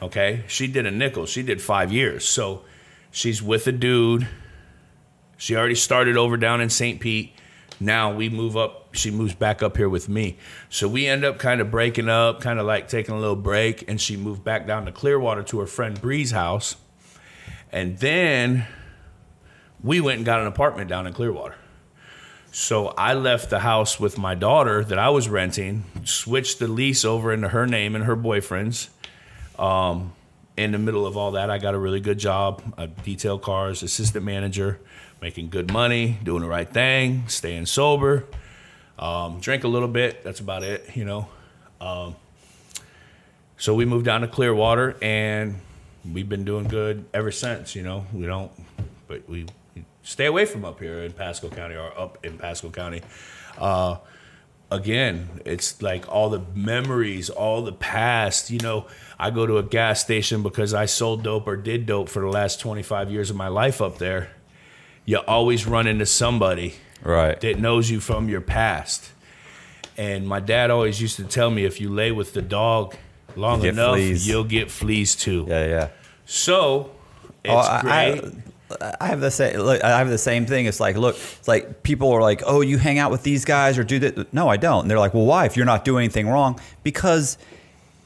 Okay, she did a nickel. She did five years, so she's with a dude. She already started over down in St. Pete. Now we move up. She moves back up here with me. So we end up kind of breaking up, kind of like taking a little break, and she moved back down to Clearwater to her friend Bree's house. And then we went and got an apartment down in Clearwater. So I left the house with my daughter that I was renting, switched the lease over into her name and her boyfriend's. Um, in the middle of all that, I got a really good job. I detail cars, assistant manager, making good money, doing the right thing, staying sober. Um, drink a little bit. That's about it, you know. Um, so we moved down to Clearwater, and we've been doing good ever since. You know, we don't, but we stay away from up here in Pasco County or up in Pasco County. Uh, again, it's like all the memories, all the past. You know, I go to a gas station because I sold dope or did dope for the last 25 years of my life up there. You always run into somebody right. that knows you from your past. And my dad always used to tell me if you lay with the dog long You enough, fleas. you'll get fleas too. Yeah, yeah. So it's Oh, great. I, I have the same. I have the same thing. It's like, look, it's like people are like, "Oh, you hang out with these guys or do that." No, I don't. And they're like, "Well, why? If you're not doing anything wrong, because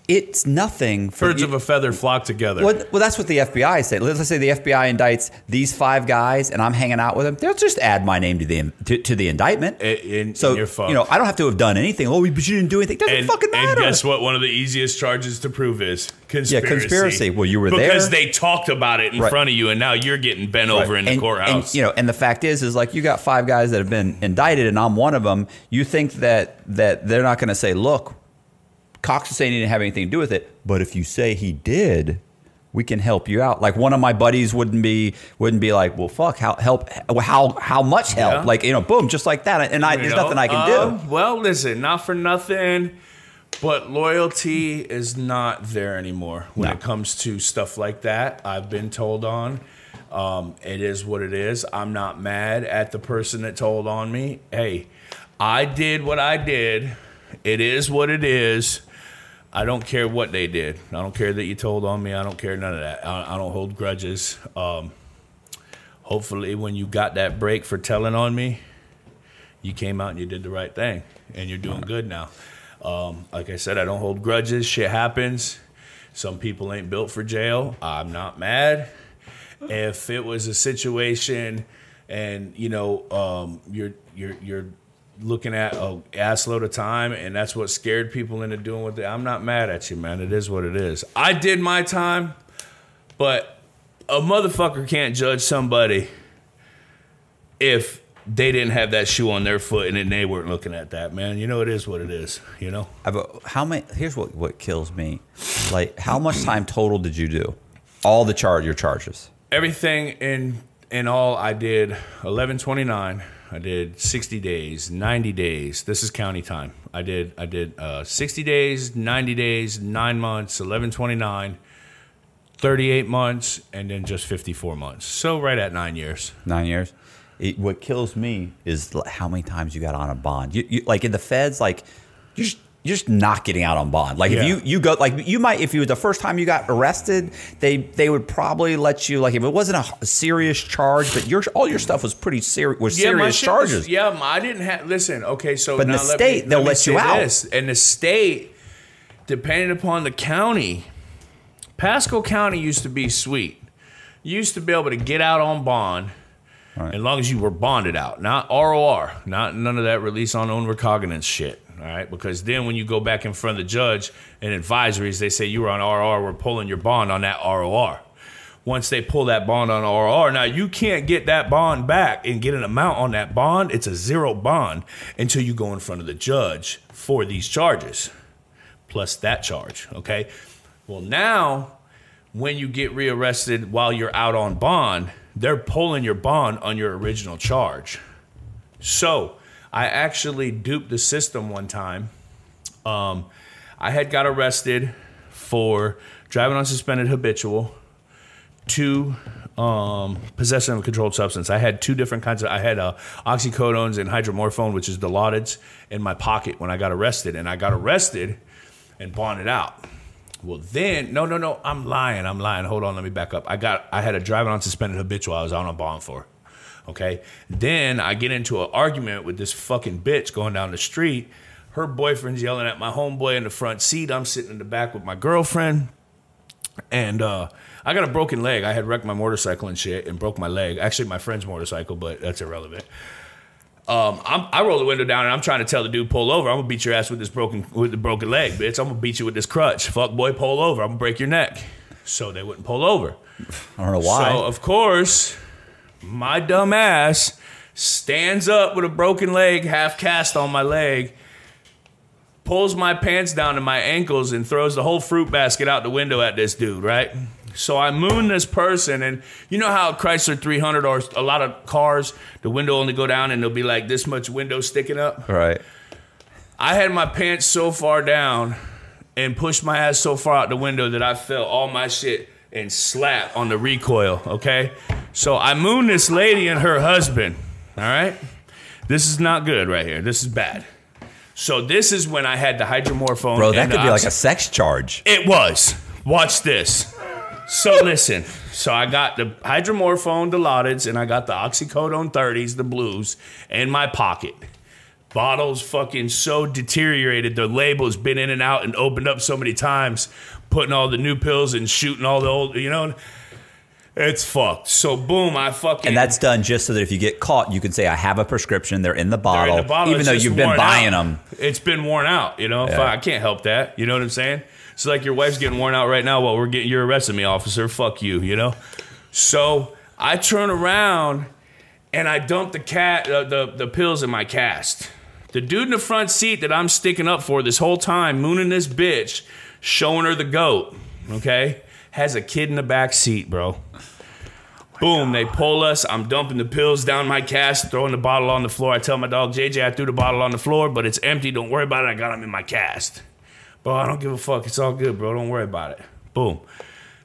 it's nothing for Birds you- of a feather flock together. Well, well, that's what the FBI say. Let's say the FBI indicts these five guys, and I'm hanging out with them. They'll just add my name to the to, to the indictment. And- and- so and you know, I don't have to have done anything. Oh, but you didn't do anything. Doesn't and, fucking and guess what? One of the easiest charges to prove is conspiracy. Yeah, conspiracy. Well, you were because there. Because they talked about it in Right. front of you, and now you're getting bent over in the courthouse. And, you know, and the fact is, is like you got five guys that have been indicted, and I'm one of them. You think that that they're not going to say, "Look, Cox is saying he didn't have anything to do with it," but if you say he did, we can help you out. Like one of my buddies wouldn't be wouldn't be like, "Well, fuck, how help? How how much help?" Yeah. Like you know, boom, just like that. And I, You there's know? nothing I can Uh, do. Well, listen, not for nothing, but loyalty is not there anymore when No. it comes to stuff like that. I've been told on. Um, it is what it is. I'm not mad at the person that told on me. Hey, I did what I did It is what it is. I don't care what they did. I don't care that you told on me. I don't care none of that. I, I don't hold grudges. Um, hopefully, when you got that break for telling on me, you came out and you did the right thing, and you're doing good now. Um, like I said, I don't hold grudges. Shit happens. Some people ain't built for jail. I'm not mad. If it was a situation, and you know, um, you're you're you're looking at a assload of time, and that's what scared people into doing what they. I'm not mad at you, man. It is what it is. I did my time, but a motherfucker can't judge somebody if they didn't have that shoe on their foot and then they weren't looking at that, man. You know, it is what it is. You know. How many? Here's what what kills me. Like, how much time total did you do? All the charge your charges. everything in in all i did 1129 i did 60 days 90 days this is county time i did i did uh, 60 days 90 days 9 months 1129 38 months and then just 54 months so right at 9 years Nine years. It, what kills me is how many times you got on a bond. You, you like in the feds, like you're just, you're just not getting out on bond. Like Yeah. if you you go like you might if you the first time you got arrested, they they would probably let you like if it wasn't a, serious charge, but your all your stuff was pretty serious was my serious shit was- charges. yeah, I didn't have. Listen, okay, so But in now the let state, me, they'll me let you out. This. And the state, depending upon the county, Pasco County used to be sweet. You used to be able to get out on bond. As long as you were bonded out, not ROR, not none of that release on own recognizance shit. All right, because then when you go back in front of the judge and advisories, they say you were on ROR, we're pulling your bond on that ROR once they pull that bond on RR. Now you can't get that bond back and get an amount on that bond. It's a zero bond until you go in front of the judge for these charges, plus that charge. Okay. Well, now when you get rearrested while you're out on bond, they're pulling your bond on your original charge. So I actually duped the system one time. Um, I had got arrested for driving on suspended habitual two um, possession of a controlled substance. I had two different kinds of. I had uh, oxycodones and hydromorphone, which is Dilaudid, in my pocket when I got arrested, and I got arrested and bonded out. Well, then no, no, no. I'm lying. I'm lying. Hold on. Let me back up. I got. I had a driving on suspended habitual. I was on a bond for. Okay. Then I get into an argument with this fucking bitch going down the street. Her boyfriend's yelling at my homeboy in the front seat. I'm sitting in the back with my girlfriend and uh, I got a broken leg. I had wrecked my motorcycle and shit and broke my leg. Actually, my friend's motorcycle, but that's irrelevant. Um, I'm, I roll the window down and I'm trying to tell the dude pull over. I'm gonna beat your ass with this broken with the broken leg, bitch. I'm gonna beat you with this crutch. Fuck boy, pull over. I'm gonna break your neck. So they wouldn't pull over. I don't know why. So of course, my dumb ass stands up with a broken leg, half cast on my leg, pulls my pants down to my ankles, and throws the whole fruit basket out the window at this dude. Right. So I moon this person, and you know how Chrysler 300 or a lot of cars, the window only go down, and there'll be like this much window sticking up. right. I had my pants so far down and pushed my ass so far out the window that I felt all my shit and slap on the recoil, okay? So I moon this lady and her husband, all right? This is not good right here. This is bad. So this is when I had the hydromorphone. Bro, that could be like a sex charge. it was. Watch this. So listen. So I got the hydromorphone, the Dilaudid, and I got the oxycodone 30s, the blues, in my pocket. Bottles fucking so deteriorated. The label's been in and out and opened up so many times, putting all the new pills and shooting all the old, you know. It's fucked. So boom, I fucking And that's done just so that if you get caught, you can say, I have a prescription. They're in the bottle. in the bottle. even though you've been buying out. them. It's been worn out, you know. Yeah. I, I can't help that. You know what I'm saying? It's like your wife's getting worn out right now while we're getting you're arresting me, officer. Fuck you, you know. So I turn around and I dump the cat uh, the the pills in my cast. The dude in the front seat that I'm sticking up for this whole time, mooning this bitch, showing her the goat, okay, has a kid in the back seat, bro. Boom, they pull us. I'm dumping the pills down my cast, throwing the bottle on the floor. I tell my dog, JJ, I threw the bottle on the floor, but it's empty. Don't worry about it. I got them in my cast. Bro, I don't give a fuck. It's all good, bro. Don't worry about it. Boom.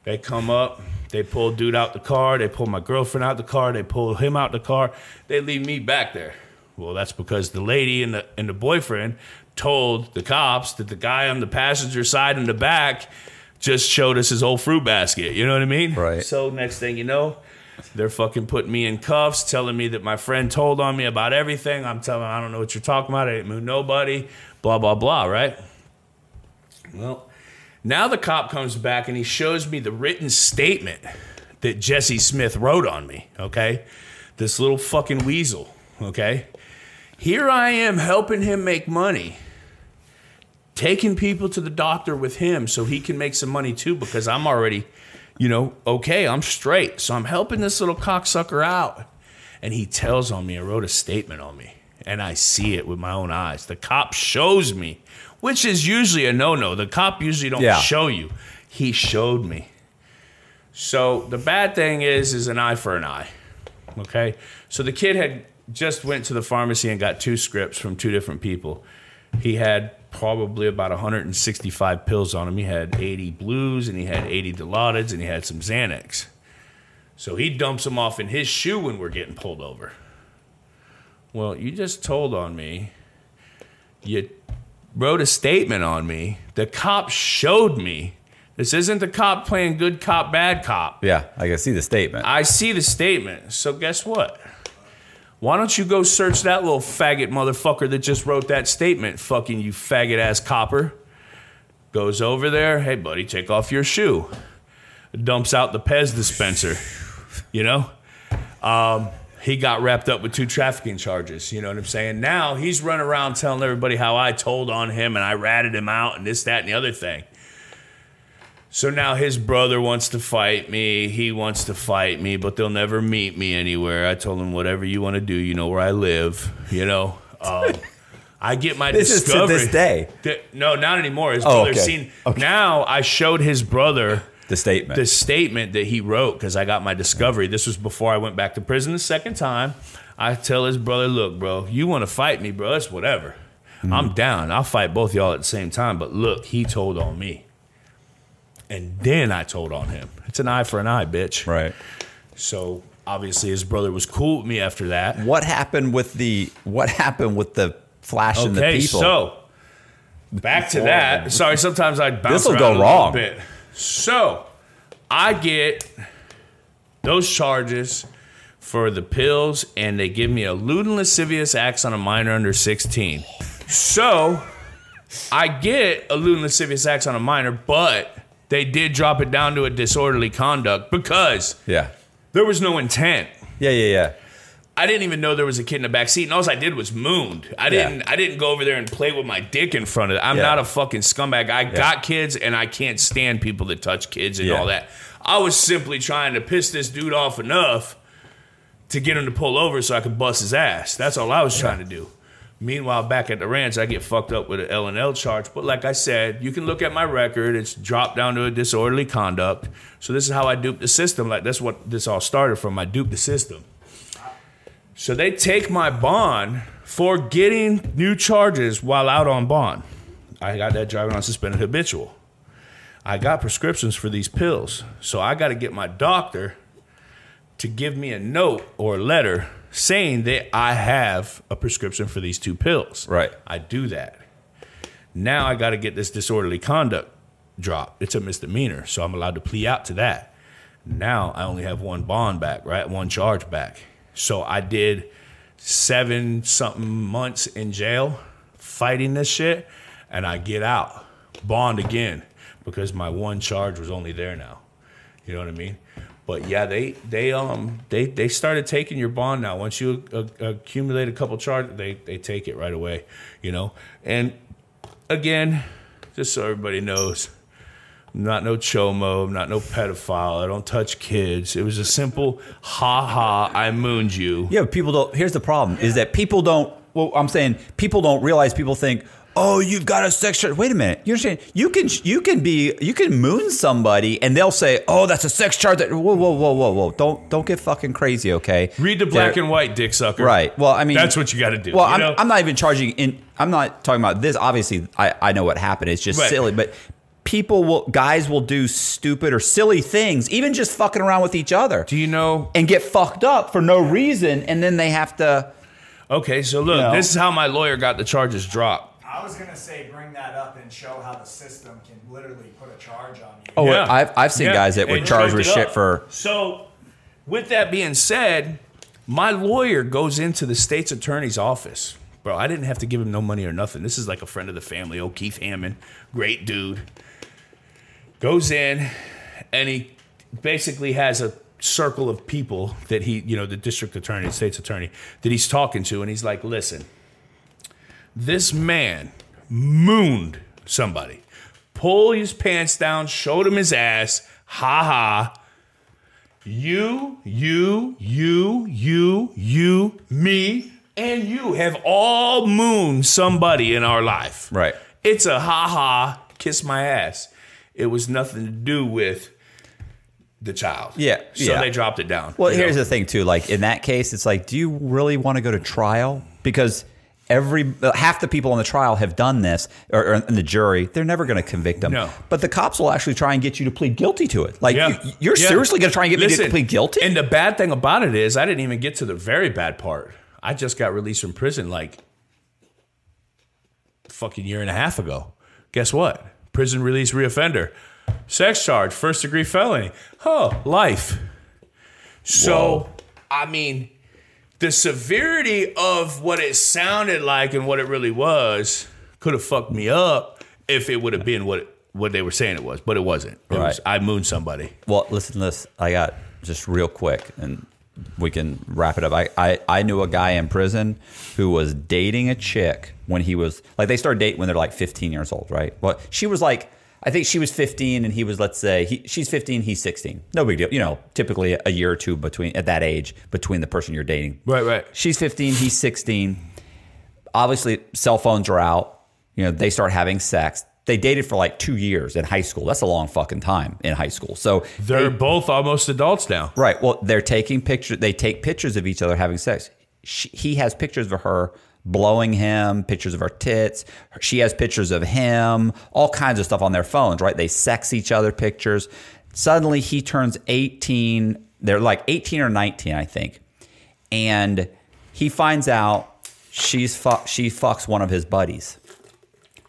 They come up. They pull dude out the car. They pull my girlfriend out the car. They pull him out the car. They leave me back there. Well, that's because the lady and the and the boyfriend told the cops that the guy on the passenger side in the back just showed us his whole fruit basket. You know what I mean? Right. So next thing you know, they're fucking putting me in cuffs, telling me that my friend told on me about everything. I'm telling I don't know what you're talking about. I didn't move nobody. Blah blah blah. Right. Well, now the cop comes back and he shows me the written statement that Jesse Smith wrote on me. Okay, this little fucking weasel. Okay, here I am helping him make money taking people to the doctor with him so he can make some money too because I'm already, you know, okay, I'm straight. So I'm helping this little cocksucker out. And he tells on me, I wrote a statement on me, and I see it with my own eyes. The cop shows me, which is usually a no-no. The cop usually don't Yeah. show you. He showed me. So the bad thing is, is an eye for an eye. Okay. So the kid had just went to the pharmacy and got two scripts from two different people. He had probably about 165 pills on him. He had 80 blues and he had 80 Dilaudids and he had some Xanax. So he dumps them off in his shoe when we're getting pulled over. Well, you just told on me. You wrote a statement on me. The cop showed me. This isn't the cop playing good cop, bad cop. Yeah, I can see the statement. I see the statement. So guess what? Why don't you go search that little faggot motherfucker that just wrote that statement? Fucking you faggot ass copper. Goes over there. Hey, buddy, take off your shoe. Dumps out the Pez dispenser. You know? Um, he got wrapped up with two trafficking charges. You know what I'm saying? Now he's running around telling everybody how I told on him and I ratted him out and this, that, and the other thing. So now his brother wants to fight me. He wants to fight me, but they'll never meet me anywhere. I told him, whatever you want to do, you know where I live. You know, um, I get my This is to this day. No, not anymore. His Oh, brother okay. seen. Okay. Now I showed his brother The statement. the statement that he wrote because I got my discovery. This was before I went back to prison the second time. I tell his brother, look, bro, you want to fight me, bro? It's whatever. Mm-hmm. I'm down. I'll fight both y'all at the same time. But look, he told on me. And then I told on him. It's an eye for an eye, bitch. right. So obviously his brother was cool with me after that. What happened with the what happened with the flashing Okay, the people? so back to that. Sorry, sometimes I bounce This'll go a wrong. bit. So I get those charges for the pills, and they give me a lewd and lascivious acts on a minor under 16. So I get a lewd and lascivious acts on a minor, but they did drop it down to a disorderly conduct because yeah. there was no intent. Yeah, yeah, yeah. I didn't even know there was a kid in the back seat, and all I did was mooned. I didn't. I didn't go over there and play with my dick in front of it. I'm Yeah. not a fucking scumbag. I got kids, and I can't stand people that touch kids and Yeah. all that. I was simply trying to piss this dude off enough to get him to pull over so I could bust his ass. That's all I was trying to do. Meanwhile, back at the ranch, I get fucked up with an L and L charge. But like I said, you can look at my record. It's dropped down to a disorderly conduct. So this is how I duped the system. Like that's what this all started from. I duped the system. So they take my bond for getting new charges while out on bond. I got that driving on suspended habitual. I got prescriptions for these pills. So I got to get my doctor to give me a note or a letter saying that I have a prescription for these two pills. Right. I do that. Now I got to get this disorderly conduct dropped. It's a misdemeanor, so I'm allowed to plea out to that. Now I only have one bond back, right? One charge back. So I did seven something months in jail fighting this shit, and I get out, bond again, because my one charge was only there now. You know what I mean? But yeah, they they um they they started taking your bond now. Once you uh, accumulate a couple charges, they they take it right away. You know, and again, just so everybody knows, I'm not no chomo, I'm not no pedophile. I don't touch kids. It was a simple ha ha. I mooned you. Yeah, people don't. Here's the problem: is that people don't. Well, I'm saying people don't realize. People think, "Oh, you've got a sex charge." Wait a minute. You understand? You can you can be you can moon somebody, and they'll say, "Oh, that's a sex charge." That whoa, whoa, whoa, whoa, whoa! Don't don't get fucking crazy, okay? Read the black They're- and white, dick sucker. Right. Well, I mean, that's what you got to do. Well, you I'm, know? I'm not even charging in. I'm not talking about this. Obviously, I, I know what happened. It's just Right. silly, but people will, guys will do stupid or silly things, even just fucking around with each other, do you know? and get fucked up for no reason, and then they have to. Okay, so look, know. this is how my lawyer got the charges dropped. I was gonna say bring that up and show how the system can literally put a charge on you. Oh, Yeah. I've I've seen Yeah. guys that would And charge checked with it shit up. for So, with that being said, my lawyer goes into the state's attorney's office. Bro, I didn't have to give him no money or nothing. This is like a friend of the family, old Keith Hammond, great dude. Goes in and he basically has a circle of people that he, you know, the district attorney, the state's attorney, that he's talking to, and he's like, listen, this man mooned somebody, pulled his pants down, showed him his ass, ha ha. You, you, you, you, you, me, and you have all mooned somebody in our life. Right. It's a ha ha, kiss my ass. It was nothing to do with the child. Yeah, So yeah. they dropped it down. Well, here's know? the thing too. Like in that case, it's like, do you really want to go to trial? Because every half the people on the trial have done this, or, or in the jury, they're never going to convict them. No. But the cops will actually try and get you to plead guilty to it. Like Yeah. you, you're Yeah. seriously going to try and get me to plead guilty? And the bad thing about it is, I didn't even get to the very bad part. I just got released from prison like fucking year and a half ago. Guess what? Prison release reoffender. Sex charge, first degree felony. Huh, life. So, Whoa. I mean, the severity of what it sounded like and what it really was could have fucked me up if it would have been what what they were saying it was, but it wasn't. It was, Right. I mooned somebody. Well, listen to this. I got just real quick, and we can wrap it up. I, I, I knew a guy in prison who was dating a chick when he was like they started dating when they're like 15 years old, right? Well, she was like I think she was 15 and he was let's say he, she's 15, he's 16. No big deal. You know, typically a year or two between at that age between the person you're dating. Right, right. She's 15, he's 16. Obviously, cell phones are out. You know, they start having sex. They dated for like two years in high school. That's a long fucking time in high school. So They're both almost adults now. Right. Well, they're taking pictures. They take pictures of each other having sex. She, he has pictures of her blowing him, pictures of her tits. She has pictures of him, all kinds of stuff on their phones, right? They sex each other pictures. Suddenly he turns 18. They're like 18 or 19, I think. And he finds out she's fu- she fucks one of his buddies.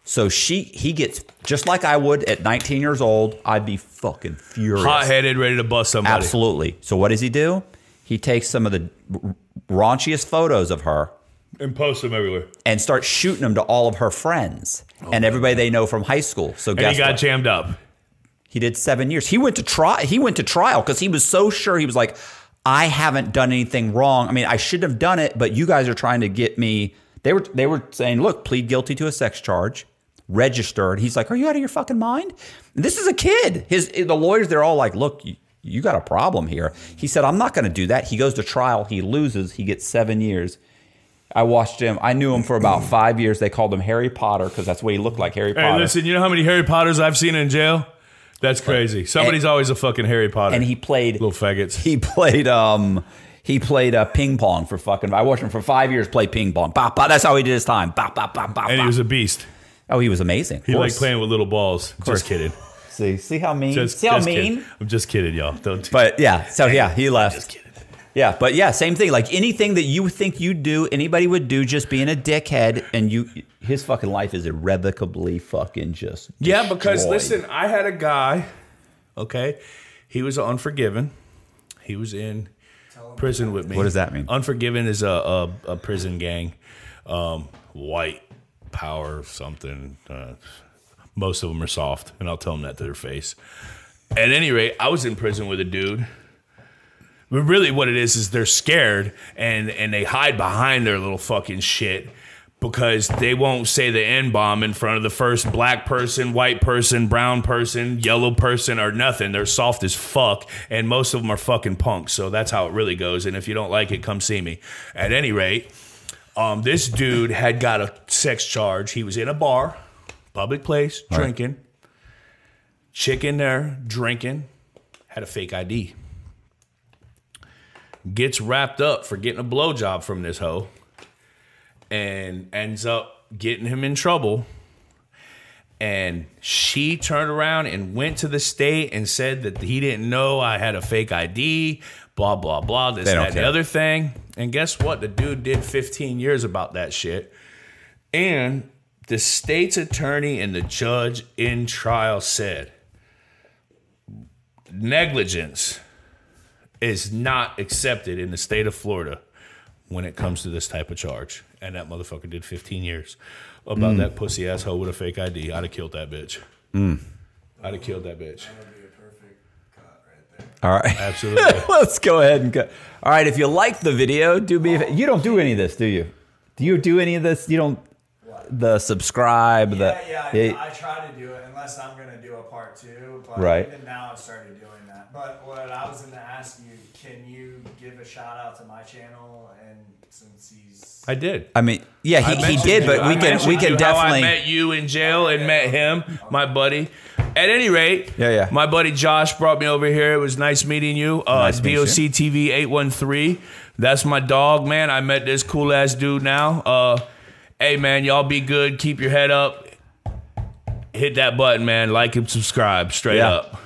So she he gets just like I would at 19 years old, I'd be fucking furious. Hot headed, ready to bust somebody. Absolutely. So what does he do? He takes some of the raunchiest photos of her And post them everywhere. and start shooting them to all of her friends oh and everybody they know from high school. So Oh And guess he got what? jammed up. he did seven years. He went to try. He went to trial because he was so sure. He was like, I haven't done anything wrong. I mean, I shouldn't have done it, but you guys are trying to get me. They were they were saying, look, plead guilty to a sex charge, register. And he's like, Are you out of your fucking mind? This is a kid. His the lawyers, they're all like, Look, you, you got a problem here. He said, I'm not going to do that. He goes to trial. He loses. He gets seven years. I watched him. I knew him for about five years. They called him Harry Potter because that's what he looked like, Harry Hey, Potter. listen, you know how many Harry Potters I've seen in jail? That's crazy. Somebody's always a fucking Harry Potter. and he played little faggots. he played um he played uh, ping pong for fucking I watched him for five years play ping pong. Bah, bah, that's how he did his time. Bah, bah, bah, bah, and he was a beast. oh, he was amazing. He liked playing with little balls. course. Just kidding. See, see how mean? Just, see how just mean? kidding. I'm just kidding, y'all. Don't. do- But yeah, so yeah, he left. Yeah, but yeah, same thing. Like anything that you think you'd do, anybody would do, just being a dickhead, and you, his fucking life is irrevocably fucking just. Yeah, because destroyed. listen, I had a guy. Okay, he was Unforgiven. He was in prison with me. What does that mean? Unforgiven is a a, a prison gang, um, white power something. Uh, most of them are soft, and I'll tell them that to their face. At any rate, I was in prison with a dude. But really, what it is is they're scared and and they hide behind their little fucking shit because they won't say the N bomb in front of the first black person, white person, brown person, yellow person, or nothing. They're soft as fuck, and most of them are fucking punks. So that's how it really goes. And if you don't like it, come see me. At any rate, um, this dude had got a sex charge. He was in a bar, public place, drinking. Chick in there drinking, had a fake ID. Gets wrapped up for getting a blowjob from this hoe and ends up getting him in trouble. And she turned around and went to the state and said that he didn't know I had a fake ID, blah, blah, blah, this, that, and the other thing. And guess what? The dude did 15 years about that shit. And the state's attorney and the judge in trial said negligence is not accepted in the state of Florida when it comes to this type of charge. And that motherfucker did 15 years about mm. that pussy asshole with a fake ID. I'd have killed that bitch. Mm. I'd have killed that bitch. That would be a perfect cut right there. All right. Absolutely. Let's go ahead and go. All right. If you like the video, do me. a You don't do any of this, do you? Do you do any of this? You don't. The subscribe. the Yeah, yeah, I, I try to do it unless I'm gonna do a part two. But Right. even now I've started doing that. But what I was gonna ask you, can you give a shout out to my channel and since he's I did. I mean, yeah, I he, he did, you. but I we can we can you how definitely. I met you in jail and met him, my buddy. At any rate, Yeah, yeah. My buddy Josh brought me over here. It was nice meeting you. Uh, Nice. DOC TV eight one three. That's my dog, man. I met this cool ass dude now. Uh, hey, man, y'all be good. Keep your head up. Hit that button, man. Like and subscribe. Straight Yeah. up.